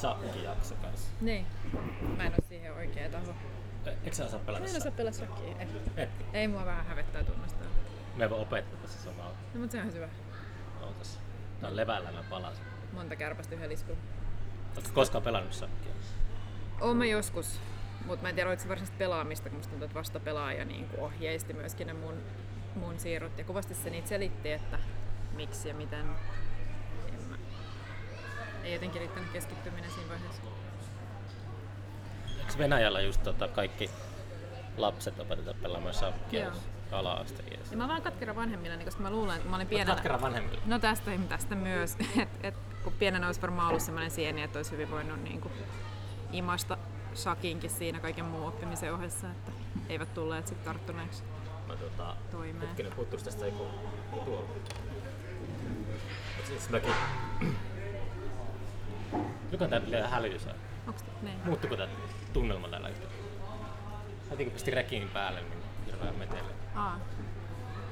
semmonen shakkijakso kanssa. Niin. Mä en oo siihen oikea taho. E- Eikö sä osaa pelata Mä en osaa pelaa shakkia. Ei. Et, Ei mua vähän hävettää tunnustaa. me ei voi opettaa tässä samalla. No mut se on hyvä. Ootas. Tää on levällä mä palasin. Monta kärpästä yhden liskun. Oletko koskaan pelannut shakkia? Oon mä joskus, mutta mä en tiedä oliko se varsinaista pelaamista, kun musta tuntuu, että vasta pelaaja niin ohjeisti myöskin ne mun, mun siirrot. Ja kovasti se niitä selitti, että miksi ja miten. Ei jotenkin riittänyt keskittyminen siinä vaiheessa. Eikö Venäjällä just tota kaikki lapset opetetaan pelaamaan shakkia? Ja mä vaan katkera vanhemmillani, niin koska mä luulen, että mä olin pienenä... Katkera vanhemmilla. No tästä, tästä myös, että et, kun pienenä olisi varmaan ollut sellainen sieni, että olisi hyvin voinut niin kuin, imasta shakinkin siinä kaiken muun oppimisen ohessa, että eivät tulleet sitten tarttuneeksi Mä tota, toimeen. hetkinen puuttuisi tästä joku tuolla. Siis mäkin... Joka tää pitää hälytys on. Onks niin? Muuttuko tää tunnelma tällä yhtä? Heti kun pisti rekiin päälle, niin hirveän meteli. Aa.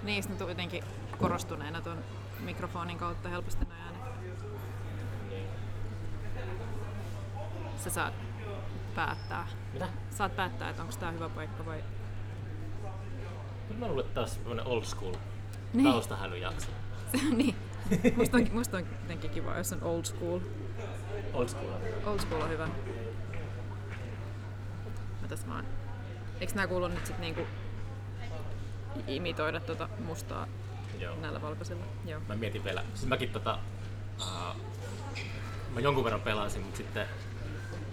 Niin, sitten tuli jotenkin korostuneena tuon mikrofonin kautta helposti noin äänet. Sä saat päättää. Mitä? Saat päättää, että onko tämä hyvä paikka vai... Kyllä mä luulen, että tää on semmonen old school Niin. taustahälyjakso. niin. Musta on, musta on jotenkin kiva, jos on old school. Old school. Old school on hyvä. Mä tässä vaan... Eikö nää kuulu nyt sit niinku imitoida tota mustaa Joo. näillä valkoisilla? Joo. Mä mietin vielä. Siis mäkin tota... Uh, mä jonkun verran pelasin, mutta sitten...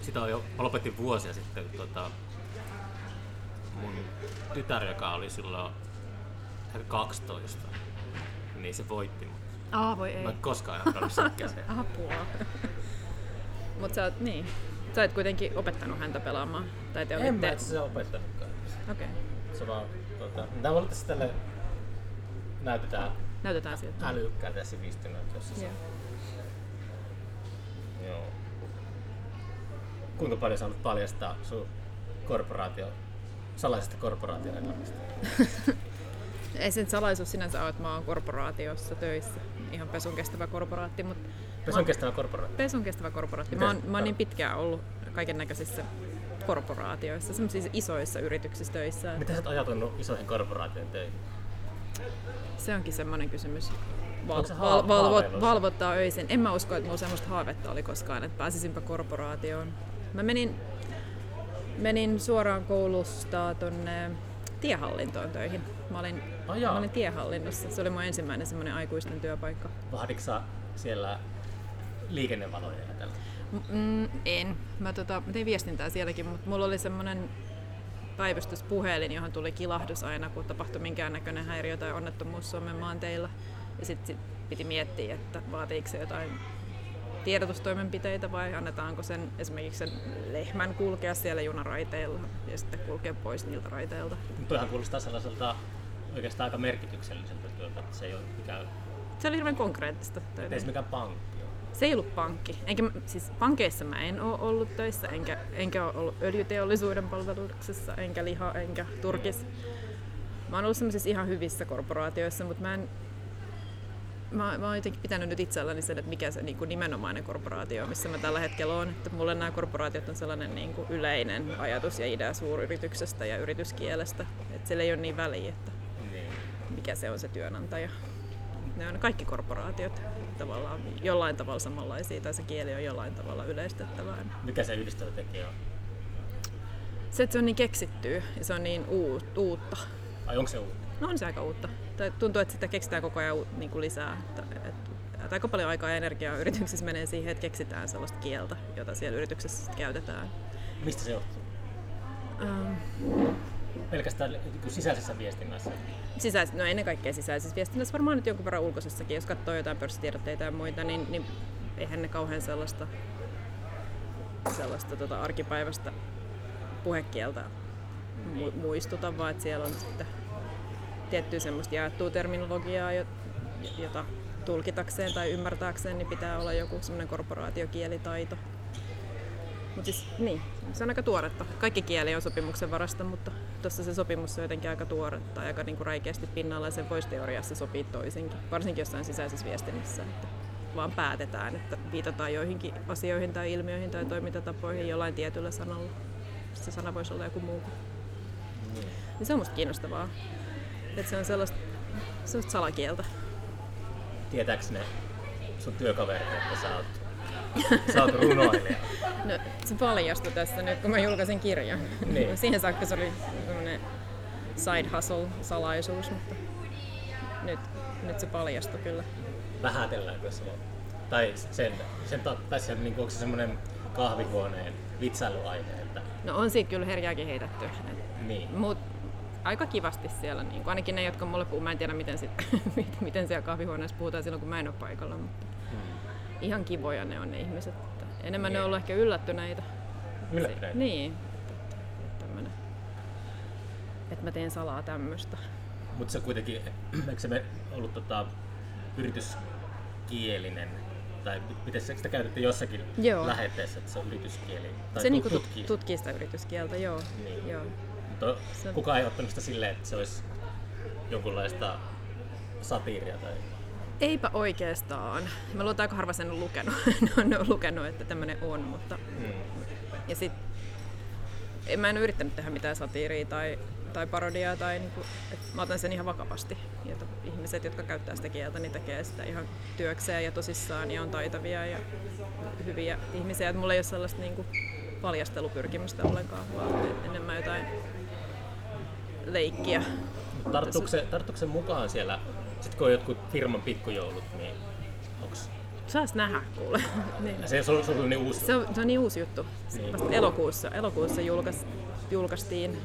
Sitä on jo, mä lopetin vuosia sitten, kun tota, mun tytär, joka oli silloin ehkä 12, niin se voitti mut. Aa, voi ei. Mä en koskaan enää pelannut. Apua. Mut sä oot, niin. Sä et kuitenkin opettanut häntä pelaamaan. Tai te En mä olitte... itse opettanutkaan. Okei. Okay. Se vaan, tota, tää olla tässä tälle näytetään Näytetään siltä. älykkäältä ja sivistyneeltä, jos se Joo. Joo. Kuinka paljon sä haluat paljastaa sun korporaatio, salaisesta korporaatioelämästä? Ei se nyt salaisuus sinänsä ole, että mä oon korporaatiossa töissä. Ihan pesun kestävä korporaatti, mutta Pesun kestävä korporaatio. pesun kestävä korporaatti. Mä oon, mä oon niin pitkään ollut kaiken näköisissä korporaatioissa, semmoisissa isoissa yrityksissä töissä. Miten sä oot ajatellut isoihin korporaatioihin töihin? Se onkin semmoinen kysymys. Val, val, haa- valvo, haaveilus? valvottaa öisin. En mä usko, että mulla semmoista haavetta oli koskaan, että pääsisinpä korporaatioon. Mä menin, menin suoraan koulusta tonne tiehallintoon töihin. Mä olin, jaa. mä olin tiehallinnossa. Se oli mun ensimmäinen semmoinen aikuisten työpaikka. Vahditko sä siellä liikennevaloja ja tällä? Mm, en. Mä, tota, mä tein viestintää sielläkin, mutta mulla oli semmoinen päivystyspuhelin, johon tuli kilahdus aina, kun tapahtui minkäännäköinen häiriö tai onnettomuus Suomen maanteilla. Ja sitten sit piti miettiä, että vaatiiko se jotain tiedotustoimenpiteitä vai annetaanko sen esimerkiksi sen lehmän kulkea siellä junaraiteilla ja sitten kulkea pois niiltä raiteilta. Toihan kuulostaa sellaiselta oikeastaan aika merkitykselliseltä työltä, että se ei ole mikään, Se oli hirveän konkreettista. ei se mikään pankki. Se ei ollut pankki. Enkä, siis pankeissa mä en ole ollut töissä, enkä, enkä ole ollut öljyteollisuuden palveluksessa, enkä liha, enkä turkis. Mä oon ollut sellaisissa ihan hyvissä korporaatioissa, mutta mä en... Mä, mä oon jotenkin pitänyt nyt itselläni sen, että mikä se niin kuin nimenomainen korporaatio on, missä mä tällä hetkellä on. Että mulle nämä korporaatiot on sellainen niin kuin yleinen ajatus ja idea suuryrityksestä ja yrityskielestä. Että sillä ei ole niin väliä, että Niin. mikä se on se työnantaja. Ne on kaikki korporaatiot tavallaan jollain tavalla samanlaisia tai se kieli on jollain tavalla yleistettävää. Mikä se yhdistävä tekijä on? Se, että se on niin keksittyä ja se on niin uut, uutta. Ai onko se uutta? No on se aika uutta. Tai tuntuu, että sitä keksitään koko ajan niin kuin lisää. Että, että, aika paljon aikaa ja energiaa yrityksissä menee siihen, että keksitään sellaista kieltä, jota siellä yrityksessä käytetään. Mistä se johtuu? Ähm, Pelkästään niin sisäisessä viestinnässä. sisäis- no ennen kaikkea sisäisessä viestinnässä, varmaan nyt jonkun verran ulkoisessakin, jos katsoo jotain pörssitiedotteita ja muita, niin, niin eihän ne kauhean sellaista, sellaista tota arkipäivästä puhekieltä mu- muistuta, vaan että siellä on sitten tiettyä semmoista jaettua terminologiaa, jo- jota tulkitakseen tai ymmärtääkseen, niin pitää olla joku semmoinen korporaatiokielitaito. Mutta siis niin, se on aika tuoretta. Kaikki kieli on sopimuksen varasta, mutta tuossa se sopimus on jotenkin aika tuoretta ja aika niinku räikeästi pinnalla ja sen voisi teoriassa sopii toisinkin, varsinkin jossain sisäisessä viestinnässä. Että vaan päätetään, että viitataan joihinkin asioihin tai ilmiöihin tai toimintatapoihin jollain tietyllä sanalla. Se sana voisi olla joku muu. Niin se on musta kiinnostavaa. Että se on sellaista, sellaista salakieltä. Tietääks ne sun työkaverit, että sä oot, sä oot runoilija? No, se paljastui tässä nyt, kun mä julkaisin kirjan. Niin. Siihen saakka se oli semmoinen side hustle-salaisuus, mutta nyt, nyt se paljastui kyllä. Vähätelläänkö se? Tai sen, sen tai se, niin onko se semmoinen kahvihuoneen vitsailuaihe? Että, No on siitä kyllä herjääkin heitetty. Et niin. Mut aika kivasti siellä, niin kuin, ainakin ne, jotka mulle puhuu, mä en tiedä miten, sit, miten siellä kahvihuoneessa puhutaan silloin, kun mä en ole paikalla, mutta. Ihan kivoja ne on ne ihmiset. Että Enemmän ne Niin. on ollut ehkä yllättyneitä. Yllättyneitä? Niin, että, tämmönen, että mä teen salaa tämmöistä. Mutta se kuitenkin, eikö se me ollut tota, yrityskielinen? Tai miten se- sitä käytettiin jossakin Joo. lähetteessä, että se on yrityskieli? Tai se niinku tutkii tut, tutkii sitä yrityskieltä, joo. Niin. joo. Mutta Se- kukaan ei ottanut sitä silleen, että se olisi jonkunlaista satiiria tai... Eipä oikeastaan. Mä luulen, että aika harva sen on lukenut. on, lukenut, että tämmöinen on, mutta... Mm. Ja sit, en, mä en yrittänyt tehdä mitään satiiria tai, tai parodiaa, tai niinku, et mä otan sen ihan vakavasti. Ja ihmiset, jotka käyttää sitä kieltä, niin tekee sitä ihan työkseen ja tosissaan ja on taitavia ja hyviä ihmisiä. Et mulla ei ole sellaista niinku paljastelupyrkimystä ollenkaan, vaan enemmän jotain leikkiä. Tarttuuko se, tarttuuko se mukaan siellä, sit kun on jotkut firman pikkujoulut, niin onks... Saas nähdä, kuule. niin. Se, se, on, se on niin uusi. Se on, se on niin uusi juttu. Niin. Vasta elokuussa, elokuussa julkais, julkaistiin.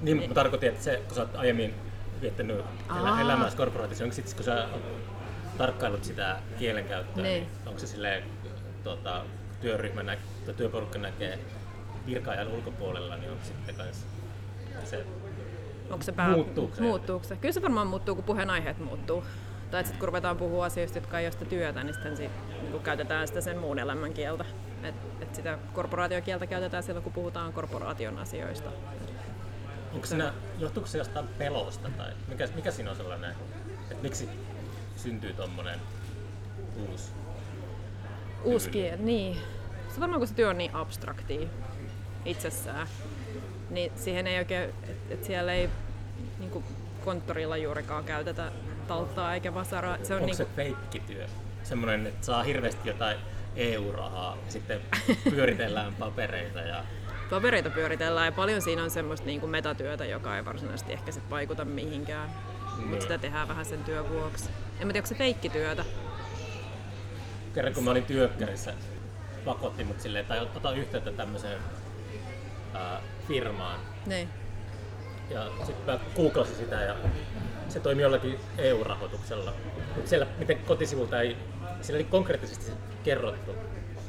Niin, mutta mä tarkoitin, että se, kun sä oot aiemmin viettänyt elä, Aa. elämääsi korporaatiossa, onko sit, kun sä tarkkailut sitä kielenkäyttöä, niin. Niin. niin onko se silleen, tota, työryhmä nä- tai työporukka näkee virkaajan ulkopuolella, niin onko sitten kans se Onko se pää... Muuttuuko se? Muuttuuko se? Kyllä se varmaan muuttuu, kun puheenaiheet muuttuu. Tai sitten kun ruvetaan puhua asioista, jotka ei ole sitä työtä, niin sitten sit, niin käytetään sitä sen muun elämän kieltä. Et, et sitä korporaatiokieltä käytetään silloin, kun puhutaan korporaation asioista. Onko siinä, johtuuko se jostain pelosta tai mikä, mikä siinä on sellainen, että miksi syntyy tommonen uusi? Uusi kieli, niin. Se varmaan kun se työ on niin abstraktia itsessään, niin siihen ei oikein, että et siellä ei niin konttorilla juurikaan käytetä talttaa eikä vasaraa. Se on Onko niin se feikkityö? Semmoinen, että saa hirveästi jotain EU-rahaa ja sitten pyöritellään papereita ja papereita pyöritellään ja paljon siinä on semmoista niin kuin metatyötä, joka ei varsinaisesti ehkä sit vaikuta mihinkään. Niin. Mutta sitä tehdään vähän sen työn vuoksi. En mä tiedä, onko se feikkityötä. kerran kun mä olin työkkärissä, pakotti mut silleen, tai ota yhteyttä tämmöiseen ää, firmaan. Niin. Ja sitten mä googlasin sitä ja se toimi jollakin EU-rahoituksella. Mutta siellä miten kotisivulta ei, siellä ei konkreettisesti kerrottu,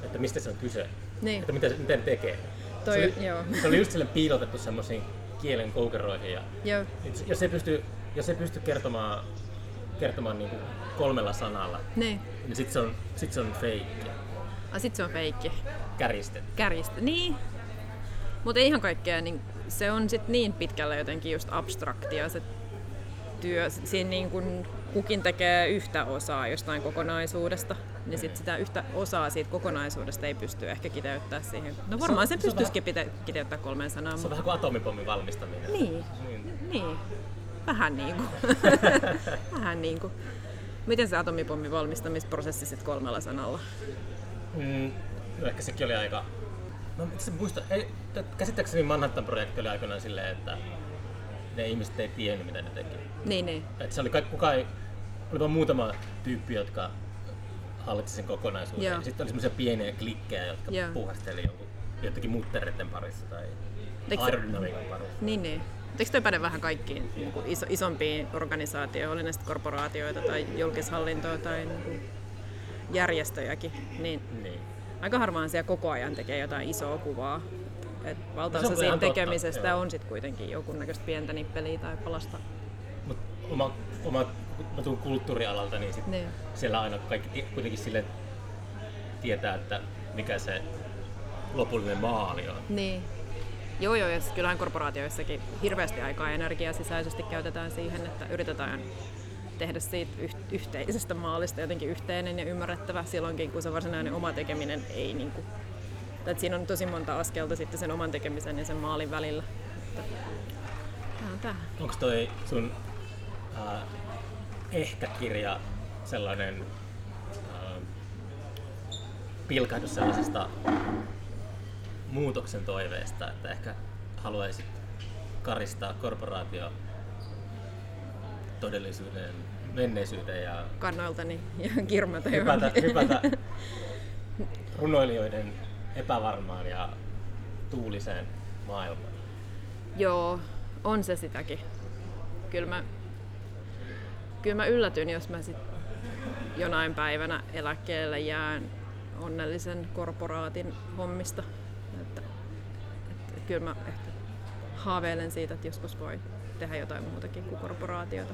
että mistä se on kyse. Niin. Että mitä, ne tekee. Toi- se, oli, joo. se oli just sille piilotettu semmoisiin kielen koukeroihin. Ja, Joo. jos ei pysty, jos ei pysty kertomaan, kertomaan niinku kolmella sanalla, Niin. niin sitten se on, sit se on feikki, Ah, sit se on feikki. käristetty. Kärjistä. Niin. Mutta ei ihan kaikkea. Niin se on sit niin pitkällä jotenkin just abstraktia se työ. Siinä niin kun kukin tekee yhtä osaa jostain kokonaisuudesta, niin sit sitä yhtä osaa siitä kokonaisuudesta ei pysty ehkä kiteyttämään siihen. No varmaan Se se, pystyisikin pite- kiteyttämään kolmeen sanaan. Se on vähän kuin atomipommin valmistaminen. Niin, Niin. niin. Vähän niin kuin. vähän niin kuin. Miten se atomipommin valmistamisprosessi sitten kolmella sanalla? Mm, no ehkä sekin oli aika... No itse muista, ei, käsittääkseni Manhattan-projekti oli aikoinaan silleen, että ne ihmiset ei tiennyt mitä ne teki. Niin, niin. Et se oli kaikki, kukaan ei, oli vain muutama tyyppi, jotka hallitsi sen kokonaisuuden. Joo. Ja sitten oli semmoisia pieniä klikkejä, jotka Joo. puhasteli jonkun, jotenkin muttereiden parissa tai Eikö aerodynamiikan parissa. Niin, niin. Eikö toi päde vähän kaikkiin niin iso, isompiin organisaatioihin, oli ne sitten korporaatioita tai julkishallintoa tai niin järjestöjäkin, niin Niin. Aika harvaan siellä koko ajan tekee jotain isoa kuvaa. Et No valtaosa on siitä totta, tekemisestä joo. on sitten kuitenkin jonkunnäköistä pientä nippeliä tai palasta. Mut oma, oma, mä tuun kulttuurialalta, niin sit Niin. siellä aina kaikki kuitenkin sille tietää, että mikä se lopullinen maali on. Niin. Joo, joo, ja kyllähän korporaatioissakin hirveästi aikaa ja energiaa sisäisesti käytetään siihen, että yritetään tehdä siitä yhteisestä maalista jotenkin yhteinen ja ymmärrettävä silloinkin, kun se varsinainen oma tekeminen ei niin kuin, että siinä on tosi monta askelta sitten sen oman tekemisen ja sen maalin välillä. Onko toi sun äh, ehkä-kirja sellainen äh, pilkahdus sellaisesta muutoksen toiveesta, että ehkä haluaisit karistaa korporaatio todellisuuden menneisyyteen ja kannoiltani ja kirmata hypätä, hypätä runoilijoiden epävarmaan ja tuuliseen maailmaan. Joo, on se sitäkin. Kyllä mä, kyllä mä yllätyn, jos mä sit jonain päivänä eläkkeelle jään onnellisen korporaatin hommista. Että, että kyllä mä ehkä haaveilen siitä, että joskus voi tehdä jotain muutakin kuin korporaatiota.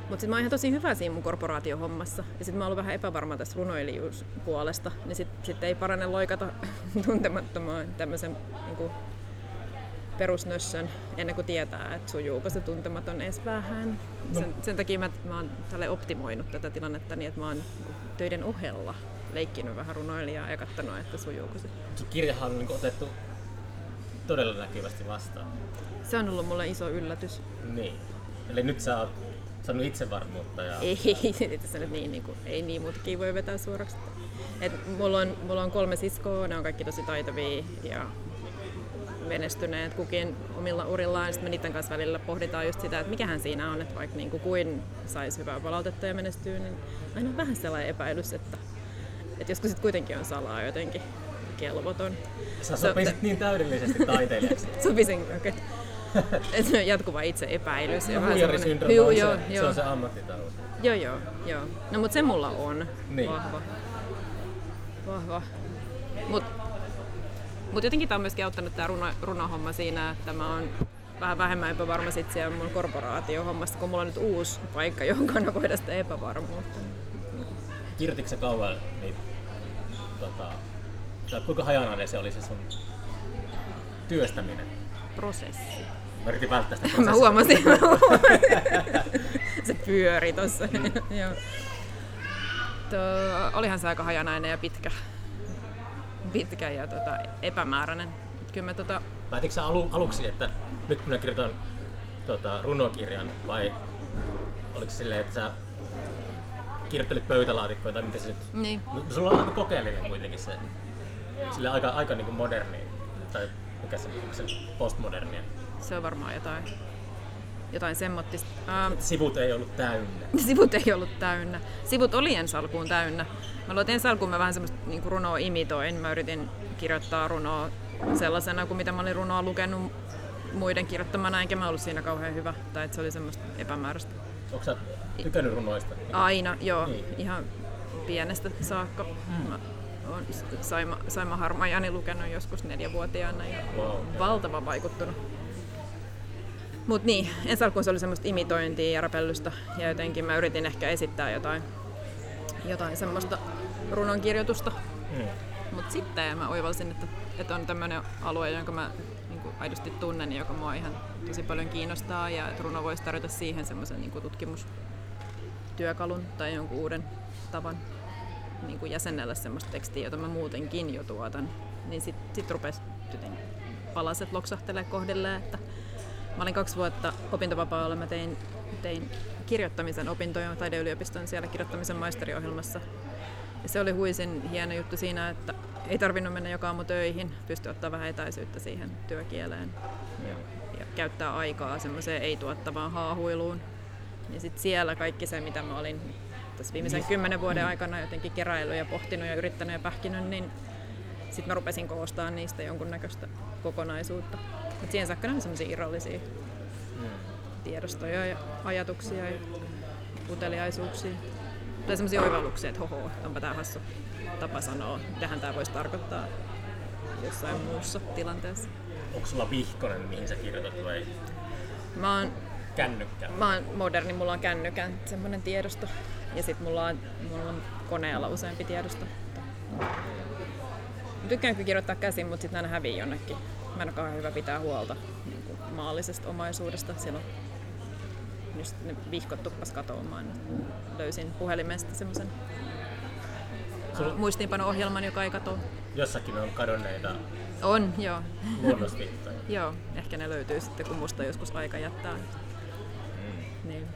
Mutta sitten mä oon ihan tosi hyvä siinä mun korporaatiohommassa. Ja sitten mä oon ollut vähän epävarma tästä runoilijuuspuolesta. Niin sitten sit ei parane loikata tuntemattomaan tämmöisen niin perusnössön ennen kuin tietää, että sujuuko se tuntematon edes vähän. No. Sen, sen takia mä, mä oon tälle optimoinut tätä tilannetta niin, että mä oon niin töiden ohella leikkinyt vähän runoilijaa ja katsonut, että sujuuko se. Sun kirjahan on niin otettu todella näkyvästi vastaan. Se on ollut mulle iso yllätys. Niin. Eli nyt sä oot saanut itsevarmuutta. Ja... Ei, ei, tässä nyt niin, niin kuin, ei niin muutakin voi vetää suoraksi. Et mulla, on, mulla on kolme siskoa, ne on kaikki tosi taitavia ja menestyneet kukin omilla urillaan. Sitten me niiden kanssa välillä pohditaan just sitä, että mikähän siinä on, että vaikka niin kuin kuin saisi hyvää palautetta ja menestyy, niin aina on vähän sellainen epäilys, että, että joskus sitten kuitenkin on salaa jotenkin kelvoton. Sä sopisit so, niin täydellisesti taiteilijaksi. Sopisin, okei. Okay. se on jatkuva itse. No, huijarisyndrooma on, joo, se, joo. se on se ammattitauti. Joo, joo, joo. No mutta se mulla on niin. vahva. Vahva. Mut mutta jotenkin tämä on myöskin auttanut tämä runo, runohomma siinä, että mä oon vähän vähemmän epävarma sit siellä mun korporaatiohommasta, kun mulla on nyt uusi paikka, johon kanavoida sitä epävarmuutta. Kirjoititko kauan, niin, tota, tai kuinka hajanainen se oli se sun työstäminen? Prosessi. Mä yritin välttää sitä prosessia. Mä huomasin. se pyöri tossa. Mm. Joo. olihan se aika hajanainen ja pitkä pitkä ja tota, epämääräinen. Kyllä mä, tota... Päätitkö sä alu, aluksi, että nyt minä kirjoitan tota, runokirjan vai oliko silleen, että sä kirjoittelit pöytälaatikkoja tai mitä se nyt... Niin. Sulla on aika kokeellinen kuitenkin se. Sille aika, aika niin kuin moderni. Tai mikä se, se postmodernia. Se on varmaan jotain jotain semmottista. Uh, sivut ei ollut täynnä. Sivut ei ollut täynnä. Sivut oli ensi alkuun täynnä. Mä luotin ensi alkuun mä vähän semmoista niin runoa imitoin. Mä yritin kirjoittaa runoa sellaisena kuin mitä mä olin runoa lukenut muiden kirjoittamana, enkä mä ollut siinä kauhean hyvä. Tai että se oli semmoista epämääräistä. Onko sä tykännyt runoista? Aina, joo. Niin. Ihan pienestä saakka. Hmm. Mä olen Saima, Saima Harmajani lukenut joskus neljävuotiaana ja wow. valtava vaikuttunut mutta niin, ensi alkuun se oli semmoista imitointia ja rapellusta ja jotenkin mä yritin ehkä esittää jotain, jotain semmoista runonkirjoitusta. Mm. Mutta sitten mä oivalsin, että, että on tämmöinen alue, jonka mä niin kuin aidosti tunnen ja joka mua ihan tosi paljon kiinnostaa ja että runo voisi tarjota siihen semmoisen niin tutkimustyökalun tai jonkun uuden tavan niin kuin jäsennellä semmoista tekstiä, jota mä muutenkin jo tuotan. Niin sitten sit rupesi palaset loksahtelee kohdelleen, että Mä olin kaksi vuotta opintovapaalla. Mä tein, tein kirjoittamisen opintoja taideyliopiston siellä kirjoittamisen maisteriohjelmassa. Ja se oli huisin hieno juttu siinä, että ei tarvinnut mennä joka aamu töihin, pystyi ottaa vähän etäisyyttä siihen työkieleen ja, ja käyttää aikaa semmoiseen ei-tuottavaan haahuiluun. Ja sitten siellä kaikki se, mitä mä olin tässä viimeisen kymmenen vuoden aikana jotenkin keräillyt ja pohtinut ja yrittänyt ja pähkinyt, niin sitten mä rupesin koostaa niistä jonkunnäköistä kokonaisuutta. Mutta siihen saakka ne on semmoisia irrallisia mm. tiedostoja ja ajatuksia ja uteliaisuuksia. Tai semmoisia oivalluksia, että hoho, onpa tää hassu tapa sanoa, mitähän tää voisi tarkoittaa jossain muussa tilanteessa. Onko sulla vihkonen, mihin sä kirjoitat vai? Mä oon, kännykkä. Mä oon moderni, mulla on kännykän semmoinen tiedosto. Ja sit mulla on, mulla on koneella useampi tiedosto. Tykkään kirjoittaa käsin, mutta sitten aina hävii jonnekin mä en ole hyvä pitää huolta niin kuin maallisesta omaisuudesta. Siellä on sitten ne vihkot tuppas katoamaan. Löysin puhelimesta semmoisen Sul- muistiinpano-ohjelman, joka ei katoa. Jossakin on kadonneita On, joo. luonnosviittoja. joo, ehkä ne löytyy sitten, kun musta joskus aika jättää. Niin.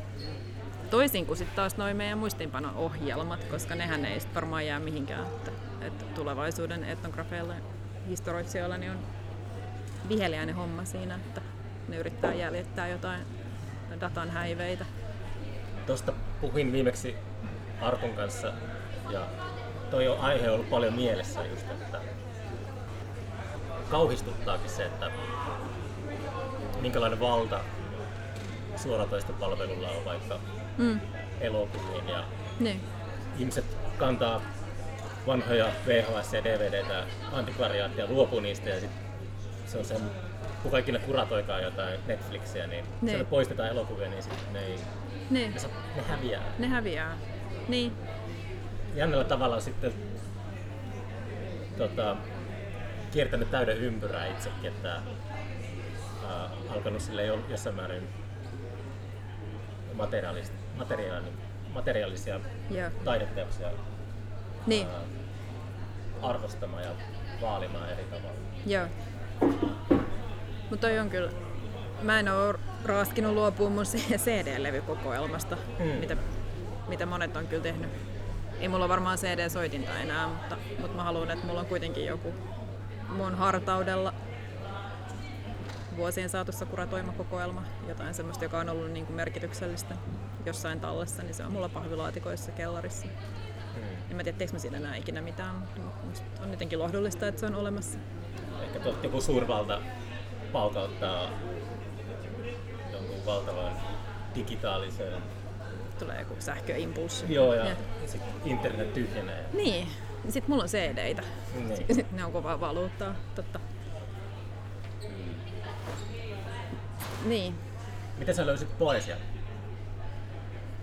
Toisin kuin sitten taas noin meidän muistiinpano-ohjelmat, koska nehän ei sit varmaan jää mihinkään. Että, että tulevaisuuden etnografeilla historioitsijoilla niin on viheliäinen homma siinä, että ne yrittää jäljittää jotain datan häiveitä. Tuosta puhuin viimeksi Arkun kanssa ja toi on aihe ollut paljon mielessä just, että kauhistuttaakin se, että minkälainen valta suoratoistopalvelulla on vaikka Mm. elokuviin ja Niin. ihmiset kantaa vanhoja VHS ja DVDtä antikvariaattia, luopuu niistä ja sit se on sen, kuka ikinä kuratoikaan jotain Netflixiä, niin Niin. sieltä poistetaan elokuvia, niin sit ne, ei, ne, sa- ne häviää. Ne häviää. Niin. Jännällä tavalla sitten tota, kiertänyt täyden ympyrää itsekin, että ää, alkanut sille jo, jossain määrin materiaalis, materiaali, materiaalisia Joo. taideteoksia Niin. ää, arvostamaan ja vaalimaan eri tavalla. Joo. Mutta toi on kyllä... Mä en oo raaskinut luopua mun CD-levykokoelmasta, Mm. mitä, mitä monet on kyllä tehnyt. Ei mulla varmaan CD-soitinta enää, mutta, mutta mä haluan, että mulla on kuitenkin joku mun hartaudella vuosien saatossa kuratoima kokoelma, jotain semmoista, joka on ollut niin kuin merkityksellistä jossain tallessa, niin se on mulla pahvilaatikoissa kellarissa. Mm. En mä tiedä, teekö mä siitä enää ikinä mitään, mutta on jotenkin lohdullista, että se on olemassa. Tuolta joku suurvalta paukauttaa jonkun valtavan digitaalisen... Tulee joku sähköimpulssi. Joo, ja Ja- sit internet tyhjenee. Niin, sitten mulla on CD-tä. Niin. Sitten ne on kovaa valuuttaa, totta. Niin. Miten sä löysit poesia?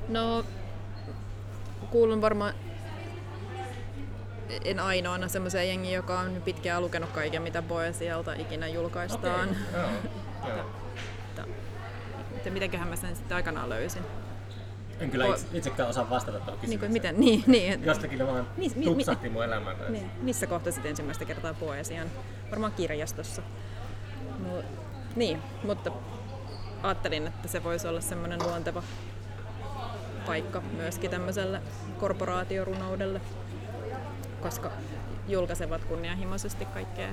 No, kuulun varmaan en ainoana semmoiseen jengiin, joka on pitkään lukenut kaiken, mitä poesialta ikinä julkaistaan. Joo. Joo. Mutta, mitenköhän mä sen sitten aikanaan löysin. En kyllä itse, itsekään osaa vastata tuohon Niin kuin, kysymykseen. miten, niin, niin, Jostakin vaan Mis- mi- mi- tupsahti mun elämään. Niin, missä kohtasit ensimmäistä kertaa poesian? Varmaan kirjastossa. Mu- niin, mutta ajattelin, että se voisi olla semmoinen luonteva paikka myöskin tämmöiselle korporaatiorunoudelle, koska julkaisevat kunnianhimoisesti kaikkea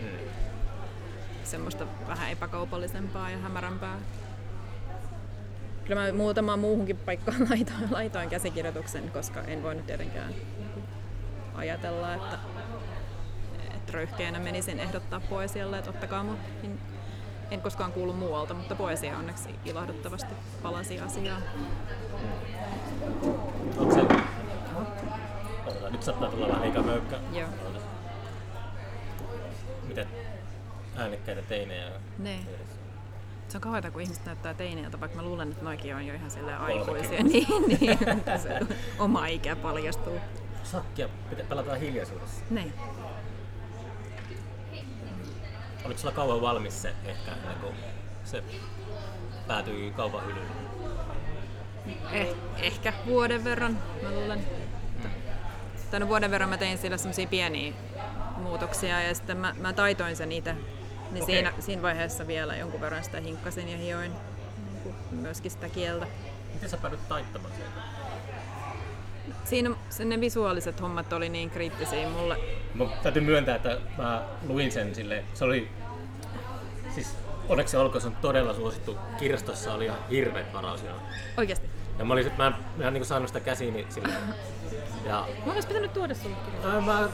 Mm. semmoista vähän epäkaupallisempaa ja hämärämpää. Kyllä mä muutamaan muuhunkin paikkaan laitoin, laitoin käsikirjoituksen, koska en voinut tietenkään ajatella, että, että röyhkeänä menisin ehdottaa poesialle, että ottakaa mut. En, en koskaan kuulu muualta, mutta poesia onneksi ilahduttavasti palasi asiaan. Onko se... Nyt saattaa tulla vähän eikä möykkä. Joo. Miten äänekkäitä teinejä on Ne. Se on kauheata, kun ihmiset näyttää teineiltä, vaikka mä luulen, että noikin on jo ihan Kolmekymmentä. aikuisia. Niin, niin, se oma ikä paljastuu. Sakkia pitä, pelataan hiljaisuudessa. Niin. Oliko sulla kauan valmis se ehkä kuin se päätyi kaupan hyllylle? Eh, ehkä vuoden verran, mä luulen. No vuoden verran mä tein sillä semmosia pieniä muutoksia ja sitten mä, mä taitoin sen itse. Niin Okei. siinä, siinä vaiheessa vielä jonkun verran sitä hinkkasin ja hioin niin kuin myöskin sitä kieltä. Miten sä päädyt taittamaan sen? Siinä ne visuaaliset hommat oli niin kriittisiä mulle. Mä täytyy myöntää, että mä luin sen sille, se oli, siis onneksi olkoon se on todella suosittu. Kirjastossa oli ihan hirveät varausjonot. Oikeasti. Ja mä, olin sit, mä en, en niin saanut sitä käsiini sille. Ja Mä olisi pitänyt tuoda sulle kirjan. ää, mä,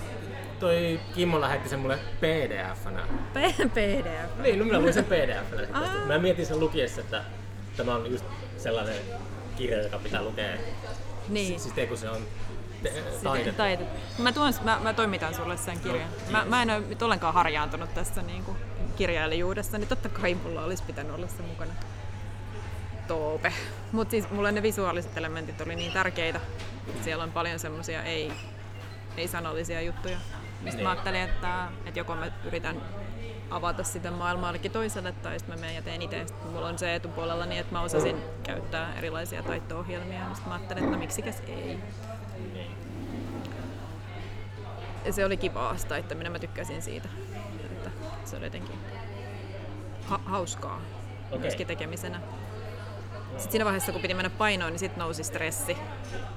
toi Kimmo lähetti sen mulle pdf-nä. P- PDF. Niin, no minä luin sen pdf-nä. Mä mietin sen lukiessa, että tämä on just sellainen kirja, joka pitää lukea. Niin. Siis ei kun se on taidetta. taidetta. Mä, tuon, mä, mä toimitan sulle sen kirjan. Mä, mä en ole nyt ollenkaan harjaantunut tässä niin kuin kirjailijuudessa, niin totta kai mulla olisi pitänyt olla se mukana. Toope. Mutta siis mulle ne visuaaliset elementit oli niin tärkeitä. Siellä on paljon semmoisia ei, ei sanallisia juttuja. Mistä Niin. mä ajattelin, että, että joko mä yritän avata sitä maailmaallekin toiselle, tai sitten mä menen ja teen itse. Sitten mulla on se etupuolella niin, että mä osasin käyttää erilaisia taito-ohjelmia, niin sitten mä ajattelin, että no miksikäs ei. Niin. Ja se oli kivaa taittaminen, mä tykkäsin siitä. Että se oli jotenkin ha- hauskaa Okei. myöskin tekemisenä. Sitten siinä vaiheessa, kun piti mennä painoon, niin sitten nousi stressi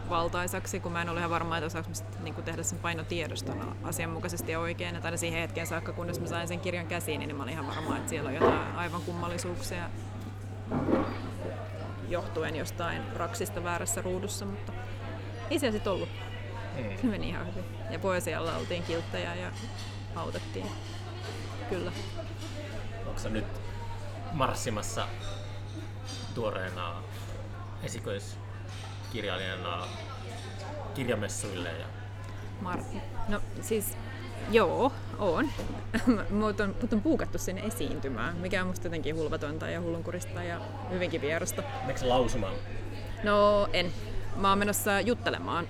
valtaisaksi, kun mä en ole ihan varma, että osaanko niin tehdä sen painotiedoston asianmukaisesti ja oikein. Että aina siihen hetkeen saakka, kunnes mä sain sen kirjan käsiin, niin mä olin ihan varma, että siellä on jotain aivan kummallisuuksia johtuen jostain raksista väärässä ruudussa, mutta ei siellä sitten ollut. Mm. Se meni ihan hyvin. Ja poesialla oltiin kilttejä ja autettiin. Kyllä. Onko nyt marssimassa tuoreena esikoiskirjailijana kirjamessuille ja Mar- no siis joo, on. mut, on mut on puukattu sinne esiintymään, mikä on musta jotenkin hulvatonta ja hullunkurista ja hyvinkin vierasta. Meneekö se lausumaan? No en. Mä oon menossa juttelemaan.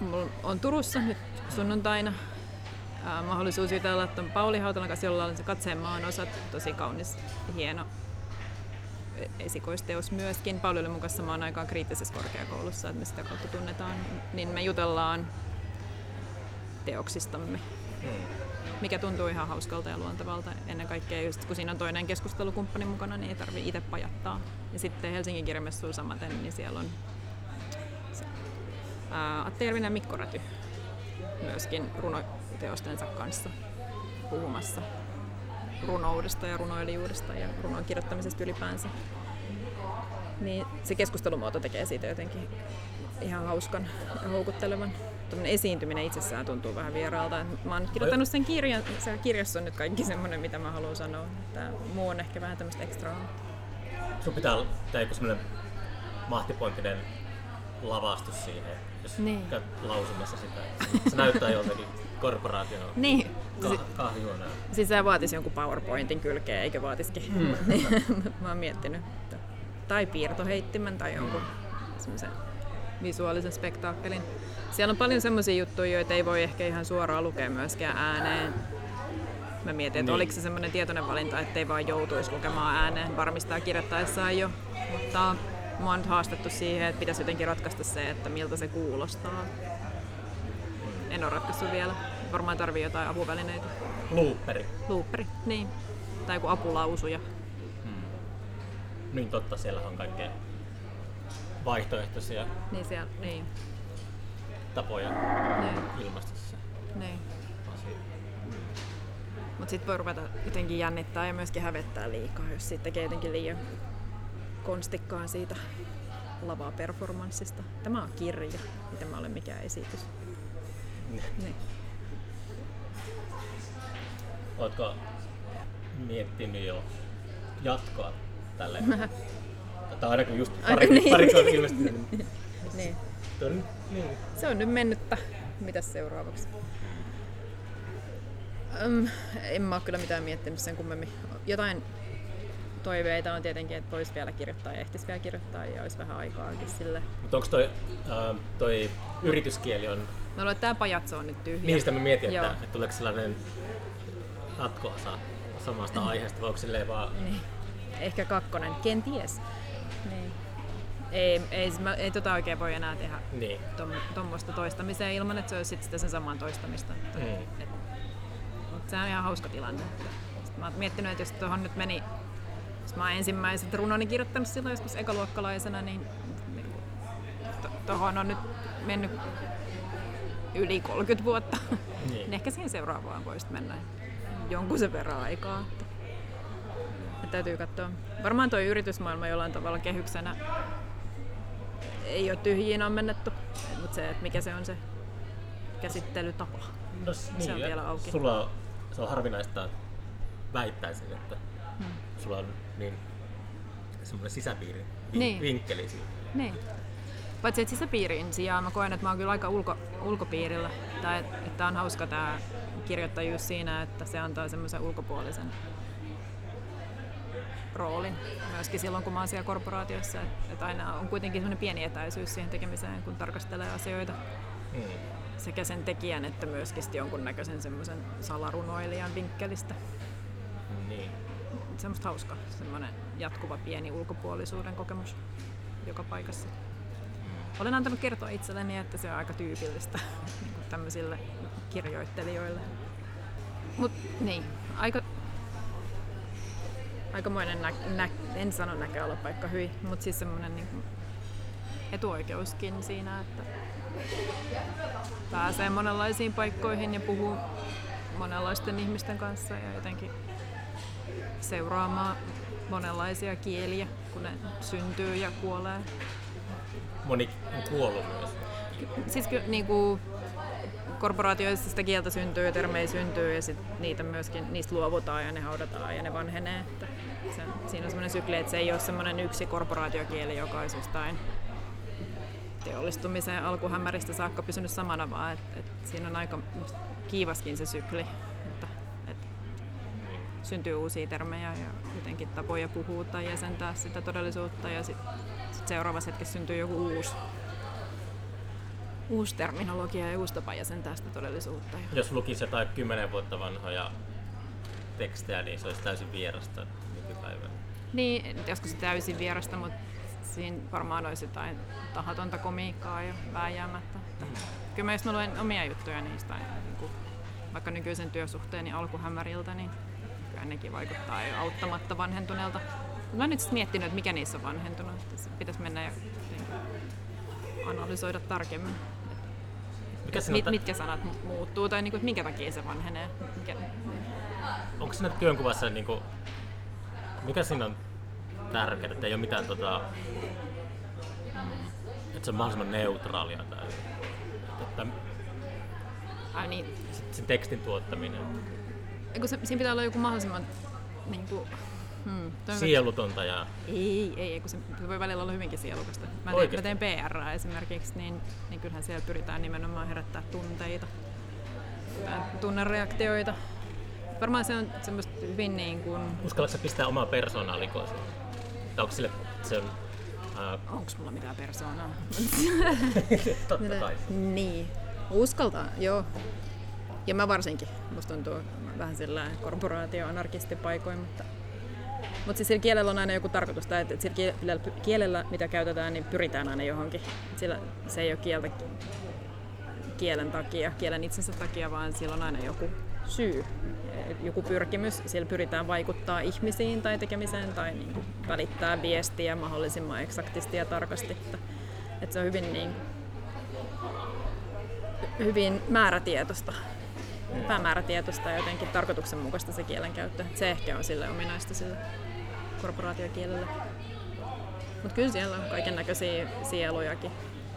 Mulla on Turussa nyt sunnuntaina ää, mahdollisuus jutella tuon Pauli Hautalan kanssa, jolla on se katseen maan osat, tosi kaunis, hieno esikoisteos myöskin. Pauli oli mun kanssa samaan aikaan kriittisessä korkeakoulussa, että me sitä kautta tunnetaan, niin me jutellaan teoksistamme, Mm. mikä tuntuu ihan hauskalta ja luontevalta. Ennen kaikkea just kun siinä on toinen keskustelukumppani mukana, niin ei tarvi itse pajattaa. Ja sitten Helsingin kirjamessuilla samaten, niin siellä on Atte Järvinen ja Mikko Räty myöskin runoteostensa kanssa puhumassa runoudesta ja runoilijuudesta ja runon kirjoittamisesta ylipäänsä. Niin se keskustelumuoto tekee siitä jotenkin ihan hauskan ja houkuttelevan. Tuommoinen esiintyminen itsessään tuntuu vähän vieraalta. Mä oon kirjoittanut sen kirjan, se kirjassa on nyt kaikki semmoinen, mitä mä haluan sanoa. Tämä muu on ehkä vähän tämmöistä ekstraa. Sun pitää tehdä joku semmonen mahtipointinen lavastus siihen, jos Niin. käyt lausumassa sitä. Se näyttää joltakin korporaation Niin, ka- kahvihuoneen. siis se vaatisi jonkun PowerPointin kylkeen, eikö vaatisikin? Mm. mä oon miettinyt. Että, tai piirtoheittimen tai jonkun semmoisen visuaalisen spektaakkelin. Siellä on paljon semmoisia juttuja, joita ei voi ehkä ihan suoraan lukea myöskään ääneen. Mä mietin, että Niin. oliko se semmoinen tietoinen valinta, ettei vaan joutuisi lukemaan ääneen, varmistaa kirjoittaessaan jo. Mutta mä oon nyt haastettu siihen, että pitäisi jotenkin ratkaista se, että miltä se kuulostaa. En ole ratkaissut vielä. Varmaan tarvii jotain apuvälineitä. Looperi. Looperi, niin. Tai joku apulausuja. Niin totta, siellä on kaikkea vaihtoehtoisia Niin siellä, niin. tapoja niin, ilmaista se niin. Mutta sitten voi ruveta jotenkin jännittää ja myöskin hävettää liikaa, jos siitä tekee jotenkin liian konstikkaan siitä lava-performanssista. Tämä on kirja, mitä mä olen mikään esitys. Niin. Oletko miettinyt jo jatkoa tälle? tai ainakin just pari, niin. pari ilmestynyt. niin- niin. Tuo on- niin. Se on nyt mennyttä. Mitäs seuraavaksi? Öm, en mä oo kyllä mitään miettinyt sen kummemmin. Jotain toiveita on tietenkin, että voisi vielä kirjoittaa ja ehtisi vielä kirjoittaa ja olisi vähän aikaakin sille. Mutta onko toi, ää, toi yrityskieli on, Mä luulen, että tämä pajatso on nyt tyhjä. niin sitä mä mietin, että, että tuleeko sellainen jatko-osa samasta aiheesta, vai onko silleen vaan, Niin. Ehkä kakkonen, kenties. Niin. Ei, ei, mä, ei tota oikein voi enää tehdä niin. tuommoista toistamiseen ilman, että se olisi sit sitä sen saman toistamista. Mm. Et, mutta se on ihan hauska tilanne. Sitten mä oon miettinyt, että jos tuohon nyt meni, jos mä oon ensimmäiset runoni kirjoittanut silloin joskus ekaluokkalaisena, niin, niin to- tuohon on nyt mennyt yli 30 vuotta. Niin. niin ehkä siihen seuraavaan voisi mennä jonkun sen verran aikaa. Että, että täytyy katsoa. Varmaan tuo yritysmaailma jollain tavalla kehyksenä ei ole tyhjiin ammennettu, mutta se, että mikä se on se käsittelytapa. No, s- niin, on vielä auki. Sulla on, se on harvinaista, väittäisin, että Hmm. sulla on niin semmoinen sisäpiiri, Niin. vinkkeli siinä. Niin. Paitsi että sisäpiirin sijaan mä koen, että mä oon kyllä aika ulko, ulkopiirillä. Tai että, että on hauska tämä kirjoittajuus siinä, että se antaa semmoisen ulkopuolisen roolin myöskin silloin, kun mä oon siellä korporaatiossa. Että, että aina on kuitenkin semmoinen pieni etäisyys siihen tekemiseen, kun tarkastelee asioita Mm. sekä sen tekijän että myöskin jonkunnäköisen semmoisen salarunoilijan vinkkelistä. Niin. Semmoista hauskaa, semmoinen jatkuva pieni ulkopuolisuuden kokemus joka paikassa. Olen antanut kertoa itselleni, että se on aika tyypillistä niin tämmöisille kirjoittelijoille. Mut niin, aika, aikamoinen, nä, nä, en sano näköalapaikka hyi, mutta siis semmoinen niin etuoikeuskin siinä, että pääsee monenlaisiin paikkoihin ja puhuu monenlaisten ihmisten kanssa ja jotenkin seuraamaan monenlaisia kieliä, kun ne syntyy ja kuolee. Moni on kuollut myös. Siis ky- niinku, korporaatioissa sitä kieltä syntyy ja termejä syntyy ja sit niitä myöskin, niistä luovutaan ja ne haudataan ja ne vanhenee. Että se, siinä on semmoinen sykli, että se ei ole semmoinen yksi korporaatiokieli, joka olisi jostain teollistumisen alkuhämäristä saakka pysynyt samana, vaan että et siinä on aika kiivaskin se sykli, että et syntyy uusia termejä ja jotenkin tapoja puhua tai jäsentää sitä todellisuutta ja sitten sit seuraavassa hetkessä syntyy joku uusi, uusi terminologia ja uusi tapa jäsentää sitä todellisuutta. Ja Jos lukisi jotain kymmenen vuotta vanhoja tekstejä, niin se olisi täysin vierasta nykypäivänä. Niin, se täysin vierasta, mutta siinä varmaan olisi jotain tahatonta komiikkaa jo vääjäämättä. Että Kyllä mä jos mä luen omia juttuja niistä, niin kuin vaikka nykyisen työsuhteeni alkuhämäriltä, niin kyllä nekin vaikuttaa jo auttamatta vanhentuneelta. Mä oon nyt miettinyt, että mikä niissä on vanhentunut. Pitäisi mennä ja analysoida tarkemmin. Mikä Mit, mitkä sanat mu- muuttuu tai niin kuin, että minkä takia se vanhenee. Mikä, onko siinä työnkuvassa, niin kuin, mikä siinä on tärkeää, että ei ole mitään tota, että se on mahdollisimman neutraalia tai että ai niin, sen tekstin tuottaminen, Eiku se, siinä pitää olla joku mahdollisimman niin kuin, hmm, sielutonta ja Ei, ei, ei kun se, se voi välillä olla hyvinkin sielukasta. Mä teen, mä teen PR esimerkiksi, niin, niin kyllähän siellä pyritään nimenomaan herättää tunteita, tunnereaktioita. Varmaan se on semmoista hyvin niin kuin, uskallatko pistää omaa persoonaa likoon? Tai onko sille, se on, ää, onks mulla mitään persoonaa? totta kai. niin, uskaltaa, joo. Ja mä varsinkin, musta tuntuu vähän sillä korporaatio-anarkistipaikoin, mutta mutta siis sillä kielellä on aina joku tarkoitus, tai että sillä kielellä, kielellä, mitä käytetään, niin pyritään aina johonkin. Sillä se ei ole kieltä kielen takia, kielen itsensä takia, vaan sillä on aina joku syy, joku pyrkimys. Siellä pyritään vaikuttaa ihmisiin tai tekemiseen tai niin kuin välittää viestiä mahdollisimman eksaktisti ja tarkasti. Että, että se on hyvin, niin, hyvin määrätietoista, päämäärätietoista ja jotenkin tarkoituksenmukaista se kielenkäyttö. Se ehkä on sille ominaista sille korporaatiokielelle. Mutta kyllä siellä on kaiken näköisiä sielujakin,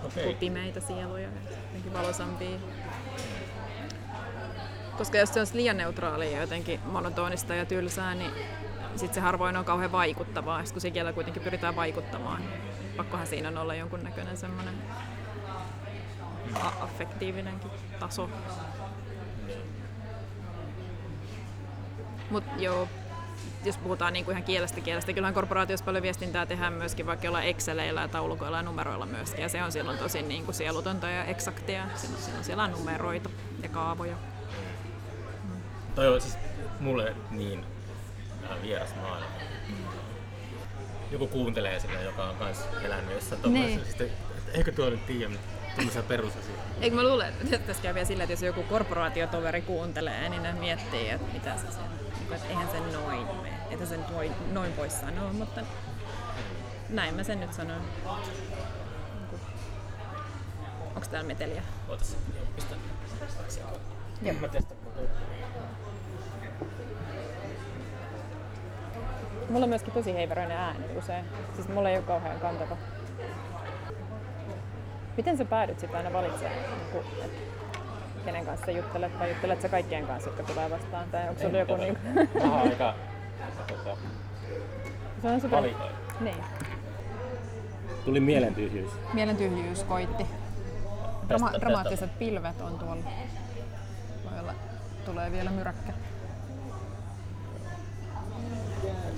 Okei. pimeitä sieluja ja jotenkin valosampia. Koska jos se on liian neutraalia ja jotenkin monotonista ja tylsää, niin sitten se harvoin on kauhean vaikuttavaa. Sitten kun se kielellä kuitenkin pyritään vaikuttamaan, niin pakkohan siinä on olla jonkunnäköinen semmoinen affektiivinenkin taso. Mutta joo, jos puhutaan niinku ihan kielestä kielestä, kyllähän korporaatiossa paljon viestintää tehdään myöskin vaikka jollain Exceleillä ja taulukoilla ja numeroilla myöskin. Ja se on silloin tosi niinku sielutonta ja eksaktia. Silloin, silloin siellä on numeroita ja kaavoja. Toi on siis mulle niin vieras maailma. Joku kuuntelee sinne, joka on kans elänyt jossain Niin. että eikö tuo nyt tiedä tämmöisiä perusasioita. Eikö mä luulen, että tässä käy vielä sillä, että jos joku korporaatiotoveri kuuntelee, niin ne miettii, että mitä se niinku, että eihän se noin mene. Että se nyt voi noin voi sanoa, mutta näin mä sen nyt sanon. Onko täällä meteliä? Ootas, pistä. Joo. Mä testaan. Mulla on myöskin tosi heiveröinen ääni usein. Siis mulla ei ole kauhean kantava. Miten sä päädyt sitten aina valitsemaan, niin että kenen kanssa sä juttelet vai juttelet sä kaikkien kanssa, jotka tulee vastaan? Tai onko sulla joku niin Mä oon aika tota, Se on super... Niin. Tuli mielen tyhjyys. Mielen tyhjyys koitti. Drama- tästä- dramaattiset pilvet on tuolla. Voi olla, tulee vielä myräkkä.